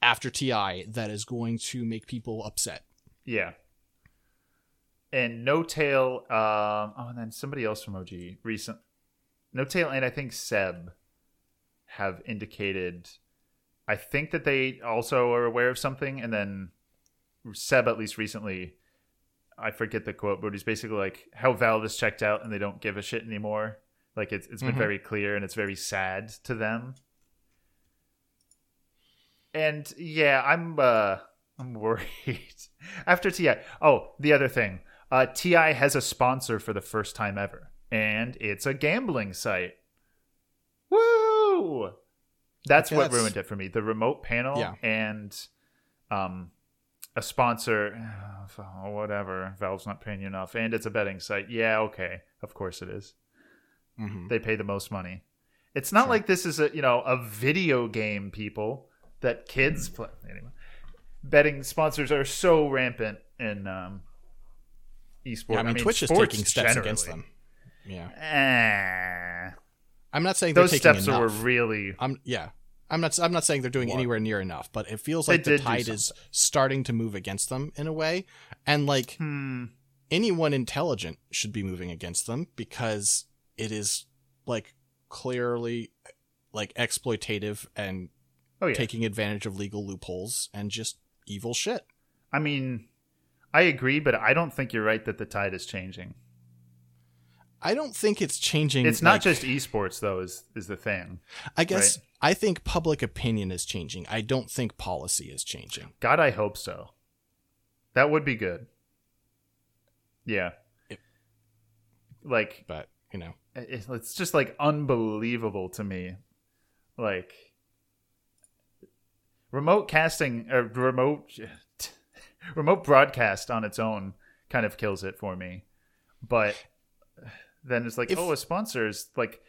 after TI that is going to make people upset. Yeah. And N0tail, um, oh, and then somebody else from OG recent. N0tail and I think Ceb have indicated. I think that they also are aware of something, and then Ceb at least recently. I forget the quote, but he's basically like how Valve is checked out and they don't give a shit anymore. Like it's it's been Mhm. very clear and it's very sad to them. And yeah, I'm uh I'm <laughs> worried. After TI. Oh, the other thing. Uh TI has a sponsor for the first time ever. And it's a gambling site. Woo! That's what that's- ruined it for me. The remote panel Yeah. and um a sponsor oh, <sighs> whatever. Valve's not paying you enough. And it's a betting site. Yeah, okay. Of course it is. Mm-hmm. They pay the most money. It's not like this is a you know a video game, people that kids play. Anyway, betting sponsors are so rampant in um, esports. Yeah, I mean, Twitch is taking steps generally. against them. Yeah, Eh. I'm not saying they're those taking steps enough. were really. I'm yeah. I'm not. I'm not saying they're doing What? anywhere near enough, but it feels They like the tide is starting to move against them in a way. And like Hmm. anyone intelligent should be moving against them because it is like clearly like exploitative and Oh yeah. taking advantage of legal loopholes and just evil shit. I mean, I agree, but I don't think you're right that the tide is changing. I don't think it's changing. It's not like- just esports though. Is is the thing? I guess right. I think public opinion is changing. I don't think policy is changing. God, I hope so. That would be good. Yeah. It- like But you know, it- it's just like unbelievable to me like remote casting or remote <laughs> remote broadcast on its own kind of kills it for me but then it's like If- oh a sponsor is like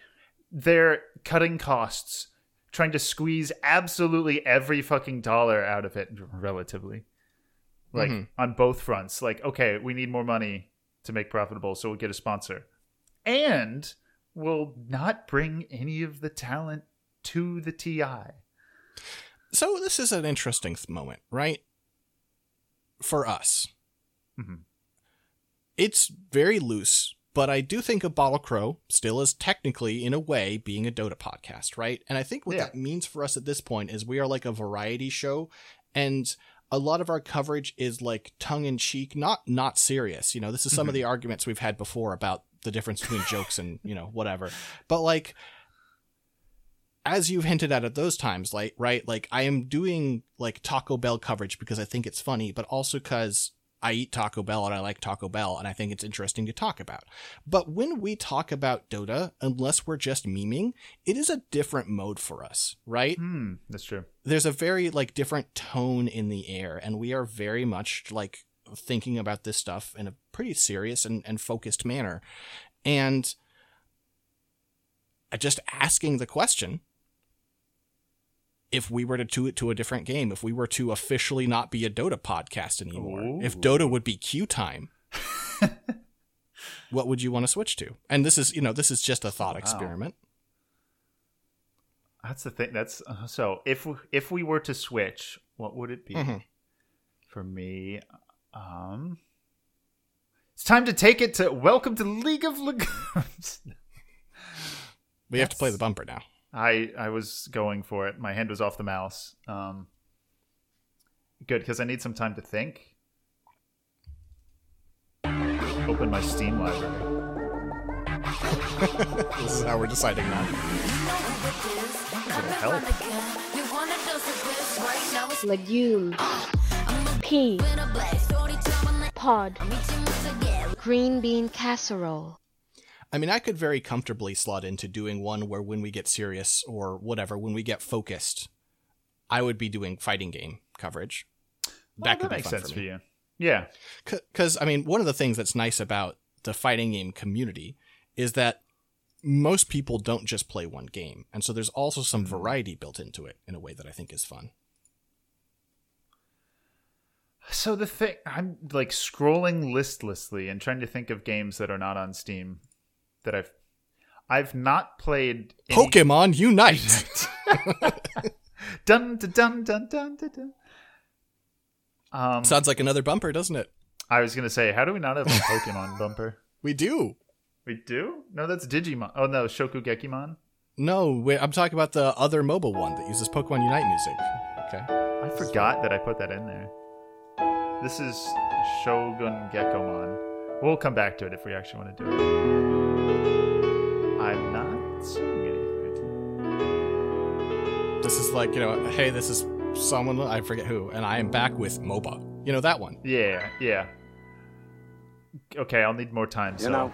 they're cutting costs trying to squeeze absolutely every fucking dollar out of it relatively like Mhm. on both fronts like okay we need more money to make profitable so we'll get a sponsor and we'll not bring any of the talent to the TI. so this is an interesting moment, right? For us, Mhm. it's very loose, but I do think of Bottle Crow still is technically, in a way, being a Dota podcast, right? And I think what Yeah. that means for us at this point is we are like a variety show, and a lot of our coverage is like tongue in cheek, not not serious. You know, this is some of the arguments we've had before about the difference between jokes and you know whatever, but like as you've hinted at at those times, like right, like I am doing like Taco Bell coverage because I think it's funny, but also because I eat Taco Bell and I like Taco Bell and I think it's interesting to talk about. But when we talk about Dota, unless we're just memeing, it is a different mode for us, right? Hmm, that's true. There's a very like different tone in the air, and we are very much like thinking about this stuff in a pretty serious and, and focused manner. And just asking the question if we were to do it to a different game, if we were to officially not be a Dota podcast anymore, if Dota would be Q time, what would you want to switch to? And this is, you know, this is just a thought experiment. That's the thing. That's uh, so. If if we were to switch, what would it be? Mhm. For me, um, it's time to take it to welcome to League of Lagoons. We have to play the bumper now. I I was going for it. My hand was off the mouse. Um, good because I need some time to think. Open my Steam library. <laughs> This is how we're deciding now. Help. Legume. Pea. Pod. Green bean casserole. I mean, I could very comfortably slot into doing one where when we get serious or whatever, when we get focused, I would be doing fighting game coverage. Well, that could makes be fun sense for for you. Yeah. Because, I mean, one of the things that's nice about the fighting game community is that most people don't just play one game. And so there's also some Mm-hmm. variety built into it in a way that I think is fun. So the thing, I'm like scrolling listlessly and trying to think of games that are not on Steam that I've I've not played. Any... Pokemon Unite! <laughs> dun dun dun dun dun dun. dun. Um, Sounds like another bumper, doesn't it? I was gonna say, how do we not have a <laughs> Pokemon bumper? We do. We do? No, that's Digimon. Oh no, Shokugekimon. No, wait, I'm talking about the other mobile one that uses Pokemon Unite music. Okay. I forgot that I put that in there. This is Shogun Gekomon. We'll come back to it if we actually want to do it. This is like, you know, hey, this is someone, I forget who, and I am back with MOBA. You know, that one. Yeah, yeah. Okay, I'll need more time. So. You know,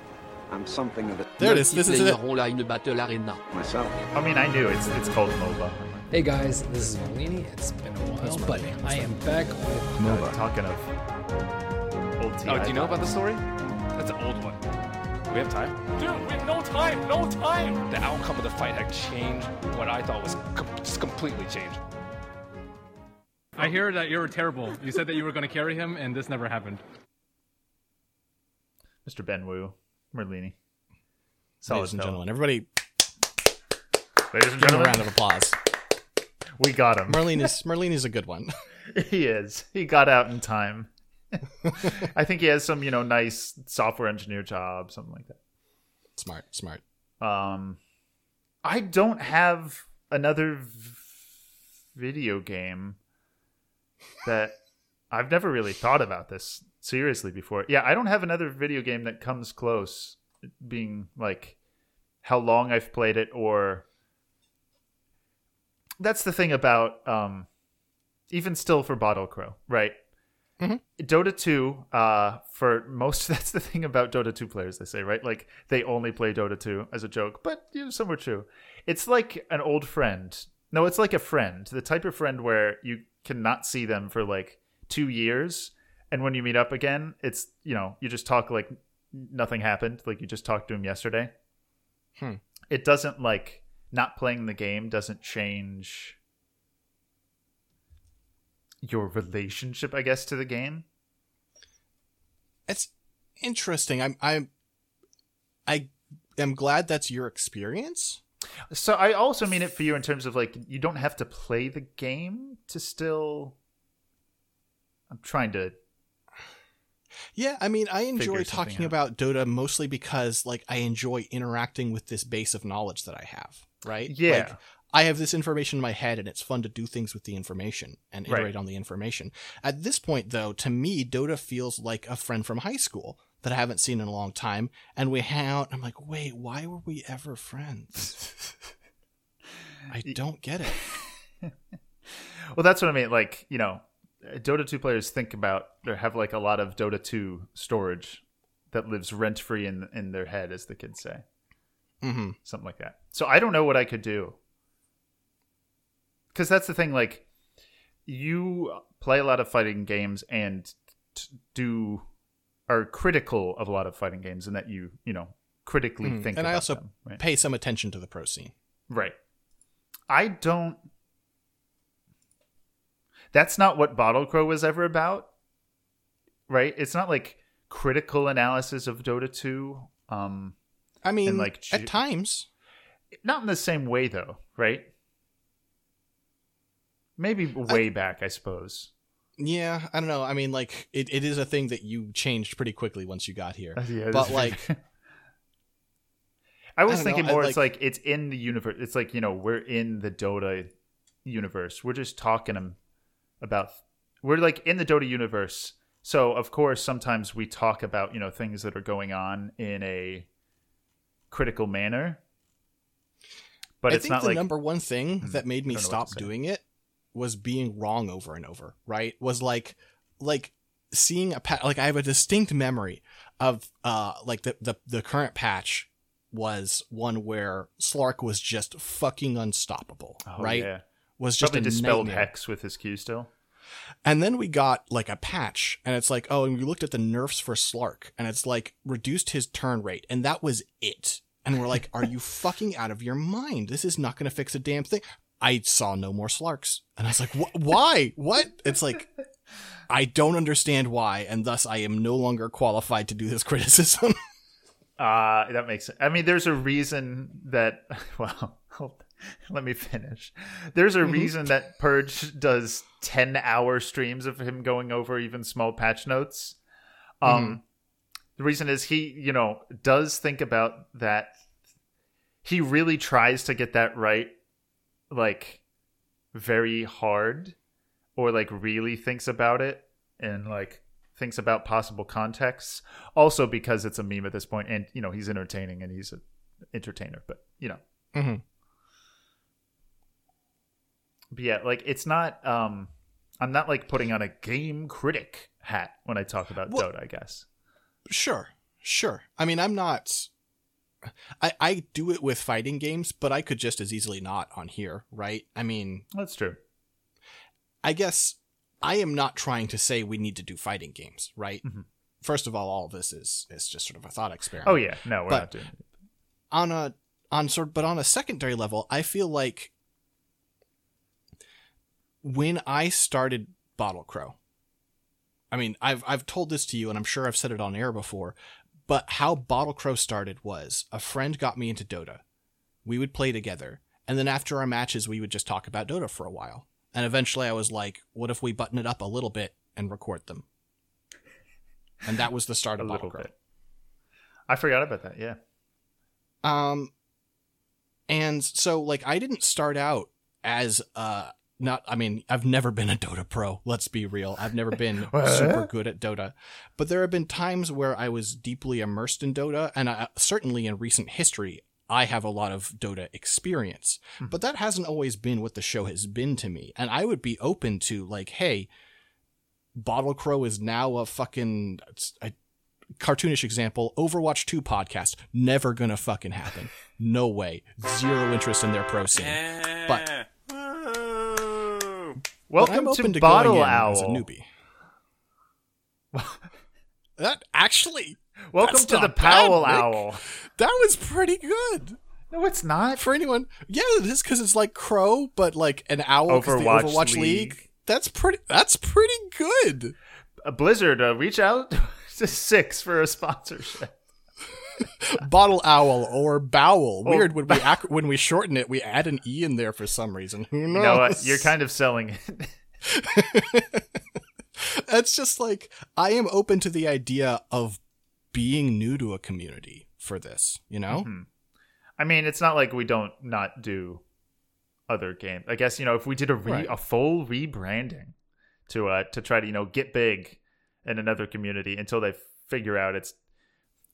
I'm something of a There it is. This is it. une battle arena. Myself. I mean, I knew it's it's called MOBA. Hey guys, this is Merlini. It's been a while, but I am back with Uh, talking of old TI. Oh, do you know about the story? That's an old one. Do we have time? Dude, we have no time, no time! The outcome of the fight had changed what I thought was com- just completely changed. I hear that you were terrible. You said that you were going to carry him, and this never happened. Mr. Ben Wu, Merlini. Ladies and gentlemen, everybody, Ladies and give him a gentlemen, round of applause. we got him. Merlin is <laughs> Merlin is a good one. he is. He got out in time. <laughs> I think he has some, you know, nice software engineer job, something like that. Smart, smart. Um, I don't have another v- video game that <laughs> I've never really thought about this seriously before. Yeah, I don't have another video game that comes close being like how long I've played it or that's the thing about um even still for Bottle Crow, right? Dota 2, uh, for most, <laughs> that's the thing about Dota 2 players, they say, right? Like, they only play Dota 2 as a joke, but you know, some true. It's like an old friend. No, it's like a friend, the type of friend where you cannot see them for like two years. And when you meet up again, it's, you know, you just talk like nothing happened. Like you just talked to him yesterday. Hmm. It doesn't like not playing the game doesn't change your relationship, I guess, to the game. It's interesting. I'm I'm I am glad that's your experience. So I also mean it for you in terms of like you don't have to play the game to still. I'm trying to. Yeah, I mean, I enjoy talking out. about Dota mostly because like I enjoy interacting with this base of knowledge that I have, right? Yeah. Like, I have this information in my head and it's fun to do things with the information and Right. iterate on the information. At this point though, to me Dota feels like a friend from high school that I haven't seen in a long time and we hang out and I'm like, "Wait, why were we ever friends?" I <laughs> don't get it. <laughs> Well, that's what I mean. Like you know, Dota 2 players think about or have like a lot of Dota 2 storage that lives rent free in in their head, as the kids say. Mhm. Something like that. So I don't know what I could do. Because that's the thing. Like you play a lot of fighting games and t- do are critical of a lot of fighting games, and that you you know critically Mhm. think. and I also them, right? pay some attention to the pro scene. Right. I don't. That's not what Bottle Crow was ever about. Right? It's not like critical analysis of Dota 2. Um, I mean, like at times. Not in the same way, though, right? Maybe way back, I suppose. Yeah, I don't know. I mean, like it, it is a thing that you changed pretty quickly once you got here. <laughs> Yeah, but like, <laughs> I was know, thinking I more. like- it's like it's in the universe. It's like you know we're in the Dota universe. We're just talking about. We're like in the Dota universe. So of course, sometimes we talk about you know things that are going on in a critical manner. But I it's think not the like number one thing mm-hmm. that made me I don't know what to stop doing it was being wrong over and over. Right? Was like, like seeing a pa- like I have a distinct memory of uh like the the the current patch was one where Slark was just fucking unstoppable. Oh, right? yeah. Was just probably a dispelled nightmare. hex with his Q still. And then we got like a patch, and it's like, oh, and we looked at the nerfs for Slark, and it's like reduced his turn rate, and that was it. And we're like, are you <laughs> fucking out of your mind? This is not going to fix a damn thing. I saw no more Slarks, and I was like, "Wh- why? What? It's like, I don't understand why, and thus I am no longer qualified to do this <laughs> criticism. Uh, that makes sense. I mean, there's a reason that, <laughs> well, let me finish. There's a Mhm. reason that Purge does 10 hour streams of him going over even small patch notes. Um, The reason is he, you know, does think about that. He really tries to get that right, like, very hard, or like really thinks about it and like thinks about possible contexts. Also because it's a meme at this point, and you know he's entertaining and he's an entertainer. But you know, mm-hmm. but yeah, like it's not. um I'm not like putting on a game critic hat when I talk about Well- Dota. I guess. Sure, sure. I mean, I'm not. I I do it with fighting games, but I could just as easily not on here, right? I mean, That's true. I guess I am not trying to say we need to do fighting games, right? Mm-hmm. First of all, all of this is is just sort of a thought experiment. Oh yeah, no, we're But not doing. It. on a on sort but on a secondary level, I feel like when I started Bottle Crow, I mean, I've I've told this to you, and I'm sure I've said it on air before, but how Bottle Crow started was a friend got me into Dota. We would play together, and then after our matches, we would just talk about Dota for a while. And eventually, I was like, "What if we button it up a little bit and record them?" and that was the start <laughs> A of Bottle Crow. bit. I forgot about that. Yeah. Um, and so like I didn't start out as uh not I mean I've never been a Dota pro. Let's be real. I've never been <laughs> super good at Dota, but there have been times where I was deeply immersed in Dota, and I, certainly in recent history. I have a lot of Dota experience, hmm. but that hasn't always been what the show has been to me. And I would be open to like, hey, Bottle Crow is now a fucking a cartoonish example. Overwatch 2 podcast never gonna fucking happen. No way. Zero interest in their pro scene. But Welcome to to Bottle Owl. as a newbie. <laughs> that actually. Welcome to the not bad, Powell Owl. That was pretty good. No, it's not. For anyone, yeah, it is because it's like Crow, but like an owl. 'cause the Overwatch Overwatch League. League. That's pretty. That's pretty good. A Blizzard, uh, reach out <laughs> to six for a sponsorship. <laughs> Bottle owl or bowel. Or Weird when we ac- when we shorten it, we add an e in there for some reason. Who knows? You know what? You're kind of selling it. <laughs> it's just like I am open to the idea of being new to a community for this. You know, Mhm. I mean, it's not like we don't not do other games. I guess you know if we did a re- Right. a full rebranding to uh to try to you know get big in another community until they figure out it's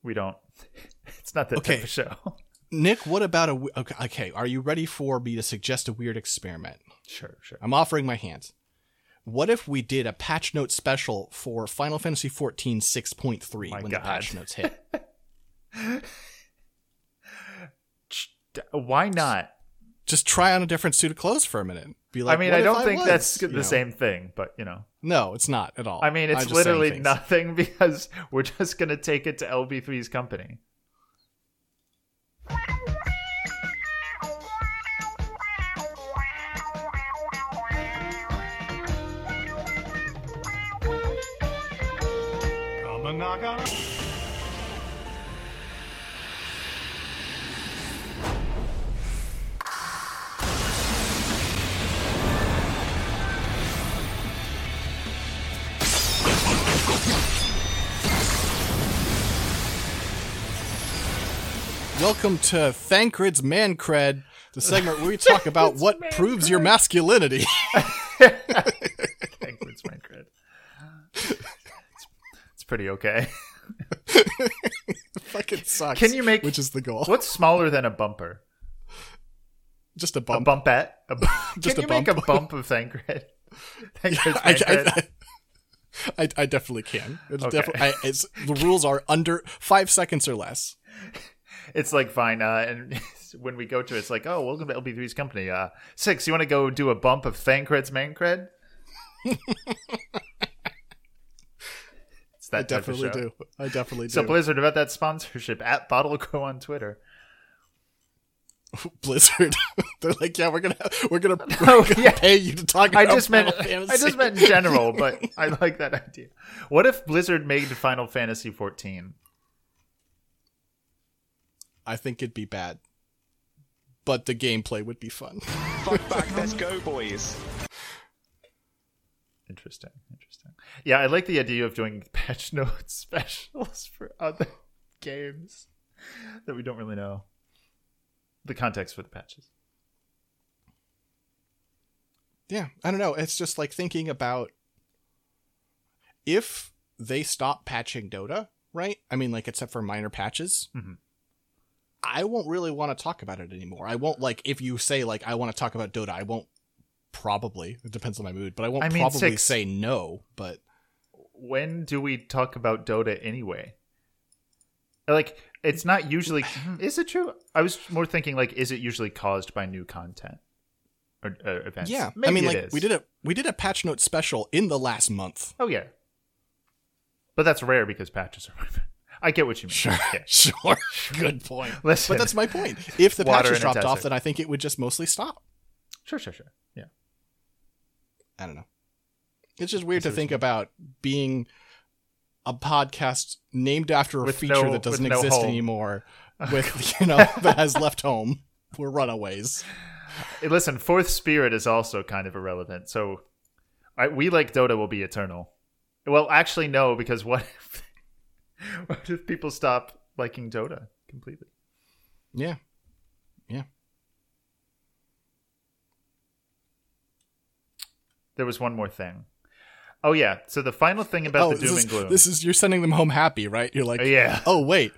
we don't <laughs> it's not that Okay. type of show. <laughs> Nick. What about a okay? Okay, are you ready for me to suggest a weird experiment? Sure, sure. I'm offering my hand. What if we did a patch note special for Final Fantasy XIV 6.3 My when God. the patch notes hit? <laughs> Why not? Just try on a different suit of clothes for a minute. Be like, I mean, I don't think was? that's You the know? same thing, but you know. No, it's not at all. I mean, it's literally nothing <laughs> because we're just going to take it to LB3's company. Welcome to Thancred's Man Cred, the segment where we talk <laughs> about what proves your masculinity. <laughs> It's my cred. It's, it's pretty okay. <laughs> fucking sucks. Can you make which is the goal? What's smaller than a bumper? Just a bump. A bump. bumpette? A bu- Just Can a you make a bump. bump of Thancred? Thancred's I, Thancred? I, I, I definitely can. It's Okay. definitely I, the rules are under five seconds or less. It's like fine, uh, and <laughs> when we go to it, it's like, oh, welcome to LB3's company. Uh, six, you want to go do a bump of Thancred's Mancred? it's that I definitely do. I definitely do. So. Blizzard about that sponsorship at Bottle Crow on Twitter. <laughs> Blizzard. <laughs> They're like, yeah, we're gonna we're gonna, we're Oh, gonna yeah. pay you to talk I about just meant Final I just meant in general, but I like that idea. What if Blizzard made Final Fantasy 14? I think it'd be bad, but the gameplay would be fun. <laughs> Fuck back, let's go, boys. Interesting, interesting. Yeah, I like the idea of doing <laughs> patch notes <laughs> specials for other games that we don't really know the context for the patches. Yeah, I don't know. It's just like thinking about if they stop patching Dota, right? I mean, like, except for minor patches, Mhm. I won't really want to talk about it anymore. I won't, like, if you say, like, I want to talk about Dota, I won't probably, it depends on my mood, but I won't I mean, probably six- say no, but When do we talk about Dota anyway? Like, it's not usually. <sighs> is it true? I was more thinking, like, is it usually caused by new content or uh, events? yeah. Maybe I mean, it like, is. we did a, we did a patch note special in the last month. Oh yeah, but that's rare because patches are. <laughs> I get what you mean. Sure, Yeah. <laughs> sure. Good point. <laughs> Listen, but that's my point. If the Dota patches dropped off, then I think it would just mostly stop. Sure, sure, sure. Yeah. I don't know. It's just weird to think about being a podcast named after a With feature no- that doesn't no exist home. anymore. <laughs> With you know that has left home. We're runaways. Listen, Fourth Spirit is also kind of irrelevant. So, I, we like Dota will be eternal. Well, actually, no, because what if <laughs> what if people stop liking Dota completely? Yeah. Yeah. There was one more thing. Oh yeah, so the final thing about oh, the doom this, and gloom. this is you're sending them home happy, right? You're like, Uh, yeah. Oh wait,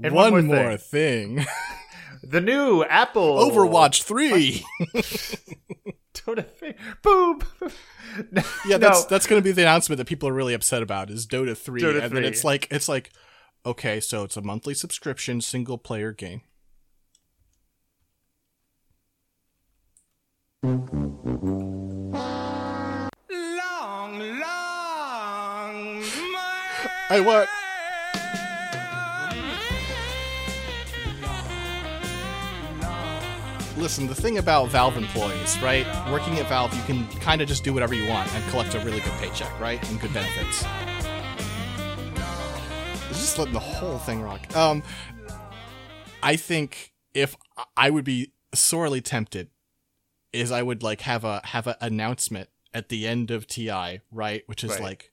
And one, one more more thing. <laughs> the new Apple Overwatch three. <laughs> Dota three. Boom. <laughs> yeah, No. that's that's going to be the announcement that people are really upset about is Dota three, Dota and then it's like it's like, okay, so it's a monthly subscription single player game. Long, long. I what? Listen, the thing about Valve employees, right? Working at Valve, you can kind of just do whatever you want and collect a really good paycheck, right? And good benefits. It's just letting the whole thing rock. Um, I think if I would be sorely tempted, is I would like have a have an announcement at the end of TI, right? Which is Right. like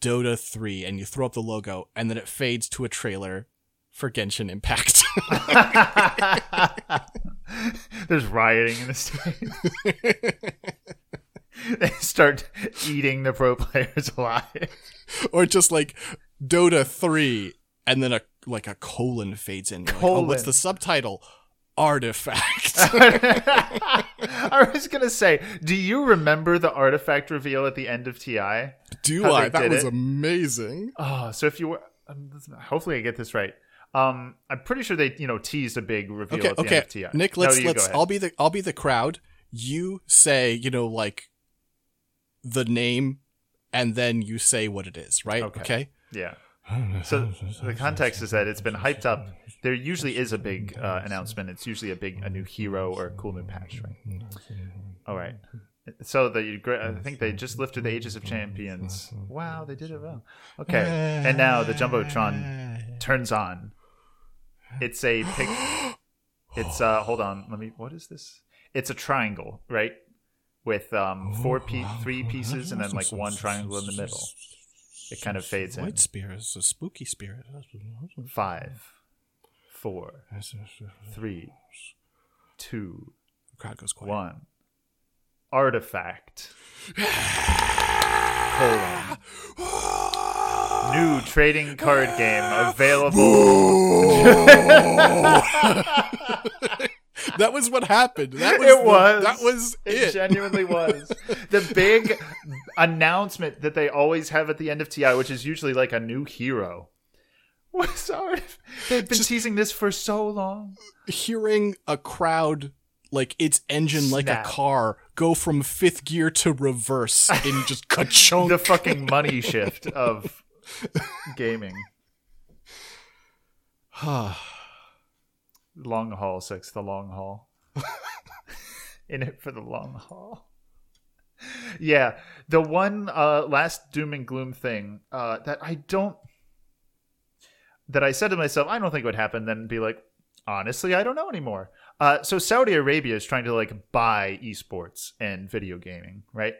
Dota 3 and you throw up the logo and then it fades to a trailer for Genshin Impact. <laughs> <laughs> <laughs> There's rioting in the state. <laughs> they start eating the pro players <laughs> alive. or just like Dota 3 and then a like a colon fades in. You're like, oh, what's the subtitle? Artifact. I was gonna say, do you remember the artifact reveal at the end of TI? Do How I? That was it? amazing. Oh, so if you were, um, hopefully I get this right. Um, I'm pretty sure they, you know, teased a big reveal Okay, at the okay. TI. Nick, No, let's go let's. I'll be the I'll be the crowd. You say, you know, like the name and then you say what it is, right? Okay. Yeah. So the context is that it's been hyped up. There usually is a big uh, announcement. It's usually a big a new hero or a cool new patch, right? All right. So the I think they just lifted the Aegis of Champions. Wow, they did it well. Okay, and now the jumbotron turns on. It's a pic. It's uh. Hold on. Let me. What is this? It's a triangle, right? With um four pe- three pieces and then like one triangle in the middle. It kind of fades in. White spear is a spooky spirit. Five, four, three, two, crowd goes quiet. one. Artifact. <sighs> Colon. <gasps> <gasps> <gasps> New trading card game available. <laughs> that was what happened. That was it the- was. that was it. it. genuinely was. The big announcement that they always have at the end of TI, which is usually like a new hero. <laughs> Was art. They've been teasing this for so long. Hearing a crowd like its engine like a car go from fifth gear to reverse in just <laughs> ka-chunk. The fucking money shift of gaming. long haul, six. The long haul. <laughs> In it for the long haul. Yeah, the one uh, last doom and gloom thing uh, that I don't that I said to myself, I don't think would happen. Then be like, honestly, I don't know anymore. Uh, so Saudi Arabia is trying to like buy esports and video gaming, right?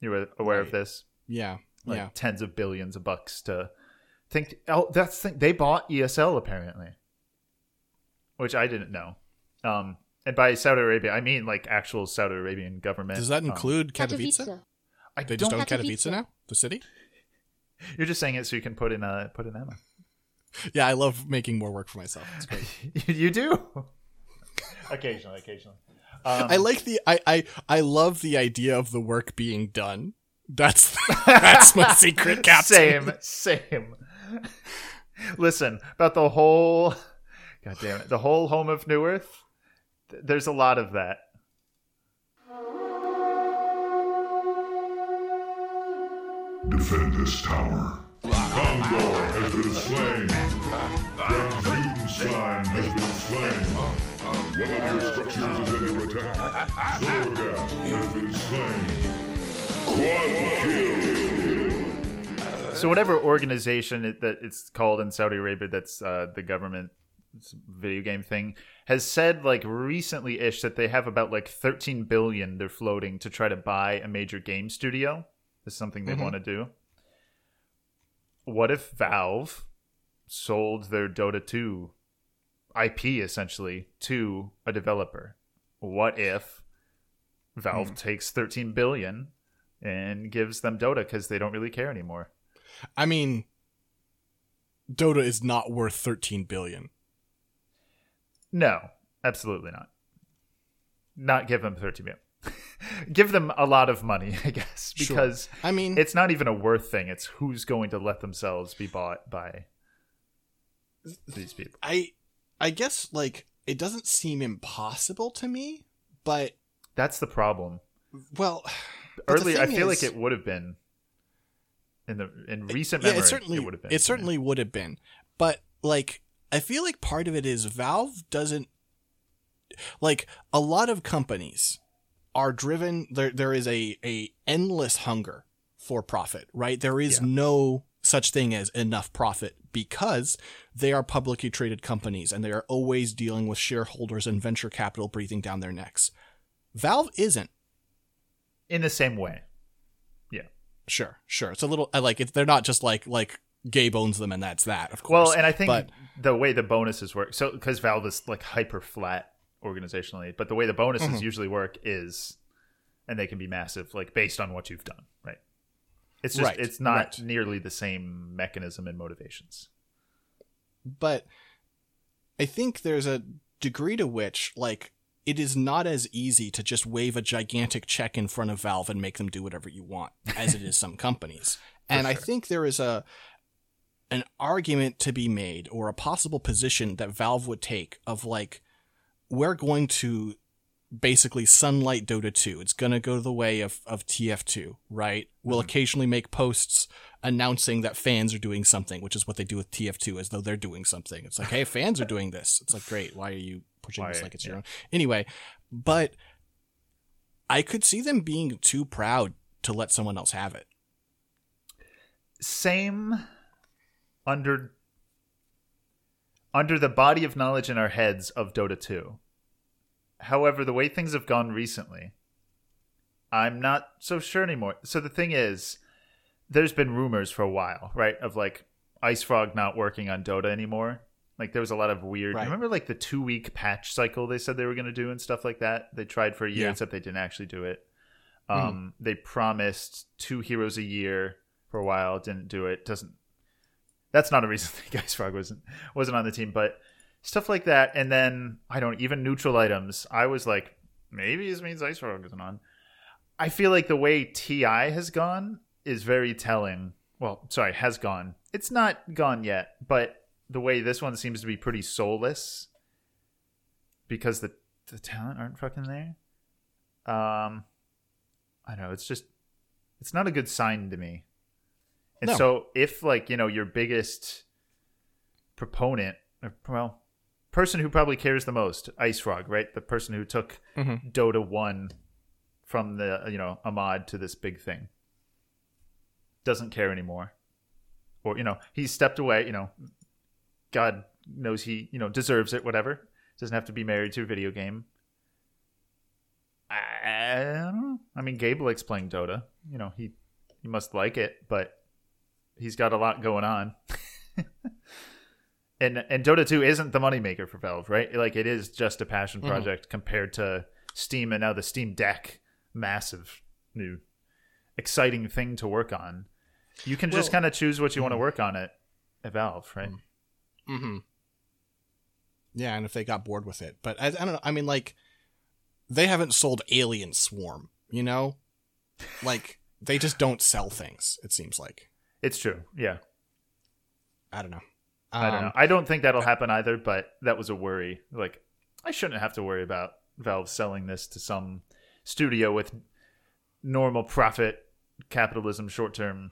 You're aware of this? Yeah, like yeah. tens of billions of bucks to think. Oh, that's the thing. They bought ESL apparently, which I didn't know. Um, and by Saudi Arabia, I mean like actual Saudi Arabian government. Does that Um, include Katowice? I They just don't- own Katowice now, the city. <laughs> You're just saying it so you can put in a put in Emma. <laughs> Yeah, I love making more work for myself. It's great. <laughs> you do. occasionally, occasionally. Um, I like the I, I I love the idea of the work being done. That's <laughs> that's my secret <laughs> captain. Same, same. Listen about the whole. God damn it! The whole home of New Earth. th- There's a lot of that. Defend this tower. Gondor has been slain. Grand Mutenstein has been slain. One of your structures is under attack. Zorga has been slain. So whatever organization it, that it's called in Saudi Arabia, that's uh, the government video game thing, has said like recently ish that they have about like 13 billion they're floating to try to buy a major game studio. This is something they Mhm. want to do. what if Valve sold their Dota 2 IP essentially to a developer? What if Valve Hmm. takes 13 billion and gives them Dota because they don't really care anymore? I mean, Dota is not worth 13 billion. No, absolutely not. Not give them 13 million. <laughs> give them a lot of money, <laughs> I guess, Sure. because I mean, it's not even a worth thing. It's who's going to let themselves be bought by these people. I I guess like it doesn't seem impossible to me, but That's the problem. well, but Early, I feel is- like it would have been in the in recent yeah, memory. it certainly would have been. It certainly would have been, but like I feel like part of it is Valve doesn't like a lot of companies are driven. There there is a a endless hunger for profit, right? There is no such thing as enough profit because they are publicly traded companies and they are always dealing with shareholders and venture capital breathing down their necks. Valve isn't. In the same way. Yeah. Sure, sure. It's a little I like it. They're not just like like Gabe owns them and that's that. Of course. Well, and I think but the way the bonuses work, so because Valve is like hyper flat organizationally, but the way the bonuses Mhm. usually work is, and they can be massive, like based on what you've done, right? It's just Right, it's not right. nearly the same mechanism and motivations. but I think there's a degree to which like it is not as easy to just wave a gigantic check in front of Valve and make them do whatever you want as it is some companies. <laughs> and I think there is a an argument to be made or a possible position that Valve would take of like we're going to basically sunlight Dota 2. It's going to go the way of, of TF2, right? We'll mm-hmm. occasionally make posts announcing that fans are doing something, which is what they do with TF2 as though they're doing something. It's like, hey, fans are doing this. It's like, great. Why are you pushing this like it's your own? Anyway, but I could see them being too proud to let someone else have it. Same under under the body of knowledge in our heads of Dota 2. However, the way things have gone recently, I'm not so sure anymore. So the thing is, there's been rumors for a while, right, of like IceFrog not working on Dota anymore. Like there was a lot of weird. Right. Remember, like the two week patch cycle they said they were going to do and stuff like that. They tried for a year, Yeah. except they didn't actually do it. Mhm. Um, They promised two heroes a year for a while, didn't do it. Doesn't. That's not a reason <laughs> that IceFrog wasn't wasn't on the team, but stuff like that. And then I don't even neutral items. I was like, maybe this means IceFrog isn't on. I feel like the way Ti has gone is very telling. Well, sorry, has gone. It's not gone yet, but the way this one seems to be pretty soulless because the the talent aren't fucking there. Um, I know. It's just it's not a good sign to me. And No. so if like you know your biggest proponent, or, well, person who probably cares the most, IceFrog, right? The person who took Mhm. Dota one from the you know Ahmad to this big thing doesn't care anymore, or you know he's stepped away. You know, God knows he you know deserves it. Whatever doesn't have to be married to a video game. I don't know. I mean, Gabe likes playing Dota. You know, he he must like it, but he's got a lot going on. <laughs> and and Dota 2 isn't the moneymaker for Valve, right? Like it is just a passion Mhm. project compared to Steam and now the Steam Deck, massive new exciting thing to work on. You can just kind of choose what you want to work on at, at Valve, right? Mm-hmm. Yeah, and if they got bored with it, but I, I don't know. I mean, like they haven't sold Alien Swarm, you know, like they just don't sell things. It seems like It's true. Yeah. I don't know. I don't Um, know. I don't think that'll happen either, but that was a worry. Like, I shouldn't have to worry about Valve selling this to some studio with normal profit capitalism short term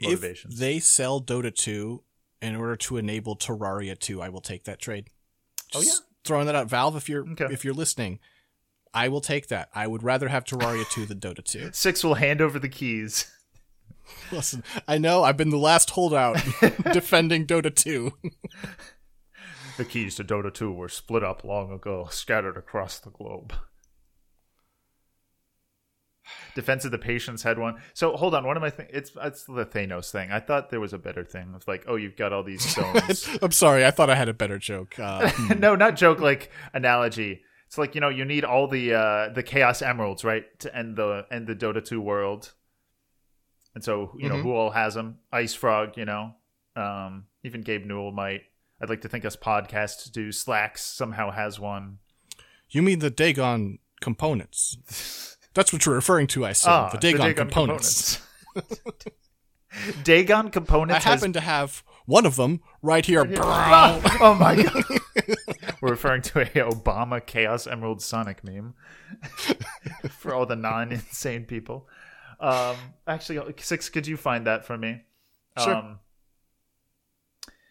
motivations. If they sell Dota 2 in order to enable Terraria 2, I will take that trade. Oh, yeah, Throwing that out, Valve, if you're Okay. if you're listening, I will take that. I would rather have Terraria 2 than Dota 2. <laughs> Six will hand over the keys. <laughs> Listen, I know I've been the last holdout <laughs> defending Dota 2. The keys to Dota 2 were split up long ago, scattered across the globe. Defense of the Patients had one. So hold on, one of my things. It's it's the Thanos thing. I thought there was a better thing. It's like, oh, you've got all these <laughs> stones. I'm sorry, I thought I had a better joke. Uh, <laughs> hmm. no, not joke. Like analogy. It's like you know you need all the uh, the Chaos Emeralds right to end the end the Dota two world. And so you know Mhm. who all has them? IceFrog, you know, um, even Gabe Newell might. I'd like to think us podcasts do. Slacks somehow has one. you mean the Dagon components? <laughs> That's what you're referring to, I assume. Ah, the Dagon, components. <laughs> Dagon I components. has- happen to have one of them right here. Ah! oh <laughs> my god. We're referring to a Obama Chaos Emerald Sonic meme <laughs> for all the non-insane people. Um, actually, six. Could you find that for me? Sure. Um,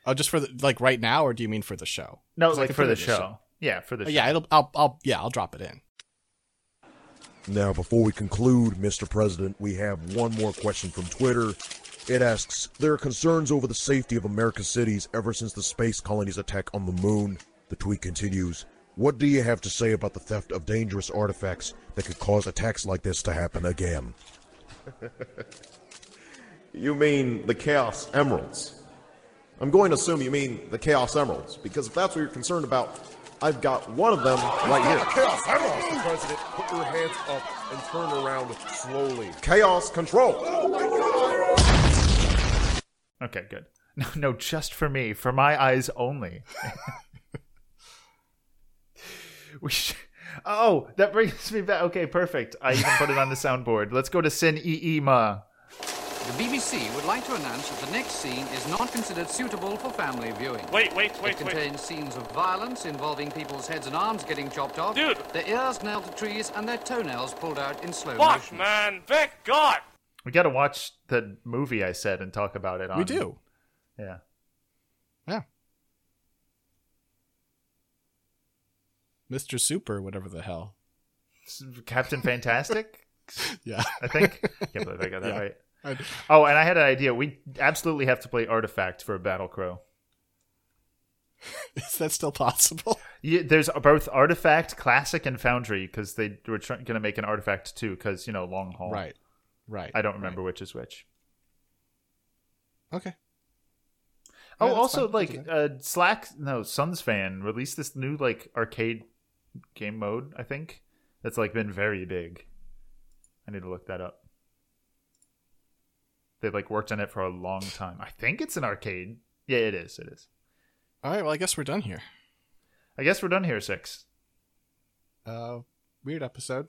Oh, just for the like right now, or do you mean for the show? No, I like for the in show. Yeah, for the Oh, show. Yeah, it'll. I'll. I'll. Yeah, I'll drop it in. Now, before we conclude, Mr. President, we have one more question from Twitter. It asks There are concerns over the safety of America's cities ever since the space colony's attack on the moon. The tweet continues What do you have to say about the theft of dangerous artifacts that could cause attacks like this to happen again? <laughs> You mean the Chaos Emeralds? I'm going to assume you mean the Chaos Emeralds, because if that's what you're concerned about, I've got one of them right here. Chaos Emeralds! Mr. President, put your hands up and turn around slowly. Chaos Control! Okay, good. <laughs> No, no, just for me, for my eyes only. <laughs> we sh- Oh, that brings me back. Okay, perfect. I even put it on the soundboard. Let's go to Sin Iima. The BBC would like to announce that the next scene is not considered suitable for family viewing. Wait, wait, wait, It wait. contains scenes of violence involving people's heads and arms getting chopped off, Dude. their ears nailed to trees, and their toenails pulled out in slow Fuck, motion. man. Thank God. We got to watch the movie I said and talk about it on. We do. Yeah. Yeah. Mr. Super, whatever the hell. Captain Fantastic? <laughs> Yeah. I think. <laughs> Can't believe I got that Yeah. right. <laughs> Oh, and I had an idea. We absolutely have to play Artifact for a Battle Crow. Is that still possible? Yeah, there's both Artifact Classic and Foundry because they were try- going to make an Artifact too because you know long haul. Right. Right. I don't remember which is which. Okay. Oh, Yeah, also fine. like uh, Slack, no Sunsfan released this new like arcade game mode. I think that's like been very big. I need to look that up. They've like worked on it for a long time. I think it's an arcade. Yeah, it is. It is. All right. Well, I guess we're done here. I guess we're done here. Six. Uh, weird episode.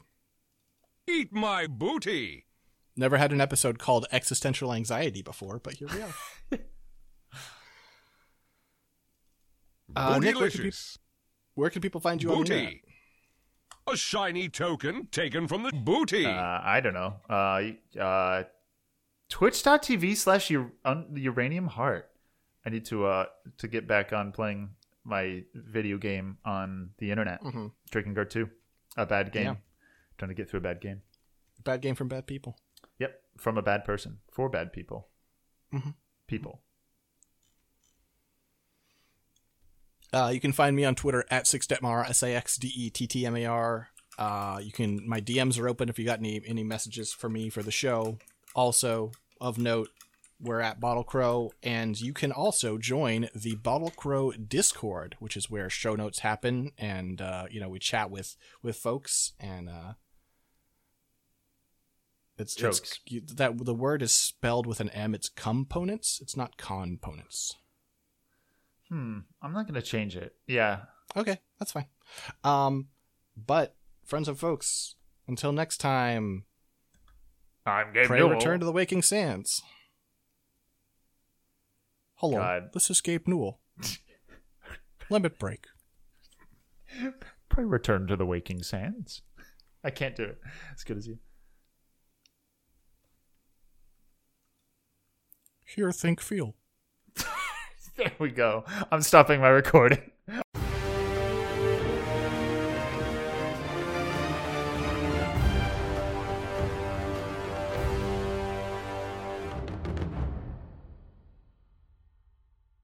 Eat my booty. Never had an episode called Existential Anxiety before, but here we are. <laughs> Uh, Nick, where, can peop- where can people find you on the internet? Booty. A shiny token taken from the booty. Uh, I don't know. Uh, uh, Twitch.tv slash Uranium Heart. I need to uh to get back on playing my video game on the internet. Mhm. Drakengard 2. A bad game. Yeah. Trying to get through a bad game. Bad game from bad people. Yep. From a bad person. For bad people. Mhm. People. Uh, you can find me on Twitter at saxdettmar, S A X D E T T M A R. Uh, you can my DMs are open if you got any any messages for me for the show. Also of note, we're at Bottle Crow, and you can also join the Bottle Crow Discord, which is where show notes happen, and uh, you know we chat with with folks, and uh, it's, it's Jokes. that the word is spelled with an M. It's components. It's not components. Hmm. I'm not going to change it. Yeah. Okay, that's fine. Um, but friends and folks, until next time, I'm Gabe pray Newell. return to the waking sands. Hello, God. this is Gabe Newell. <laughs> Limit break. Pray return to the waking sands. I can't do it as good as you. Hear, think, feel. <laughs> There we go. I'm stopping my recording.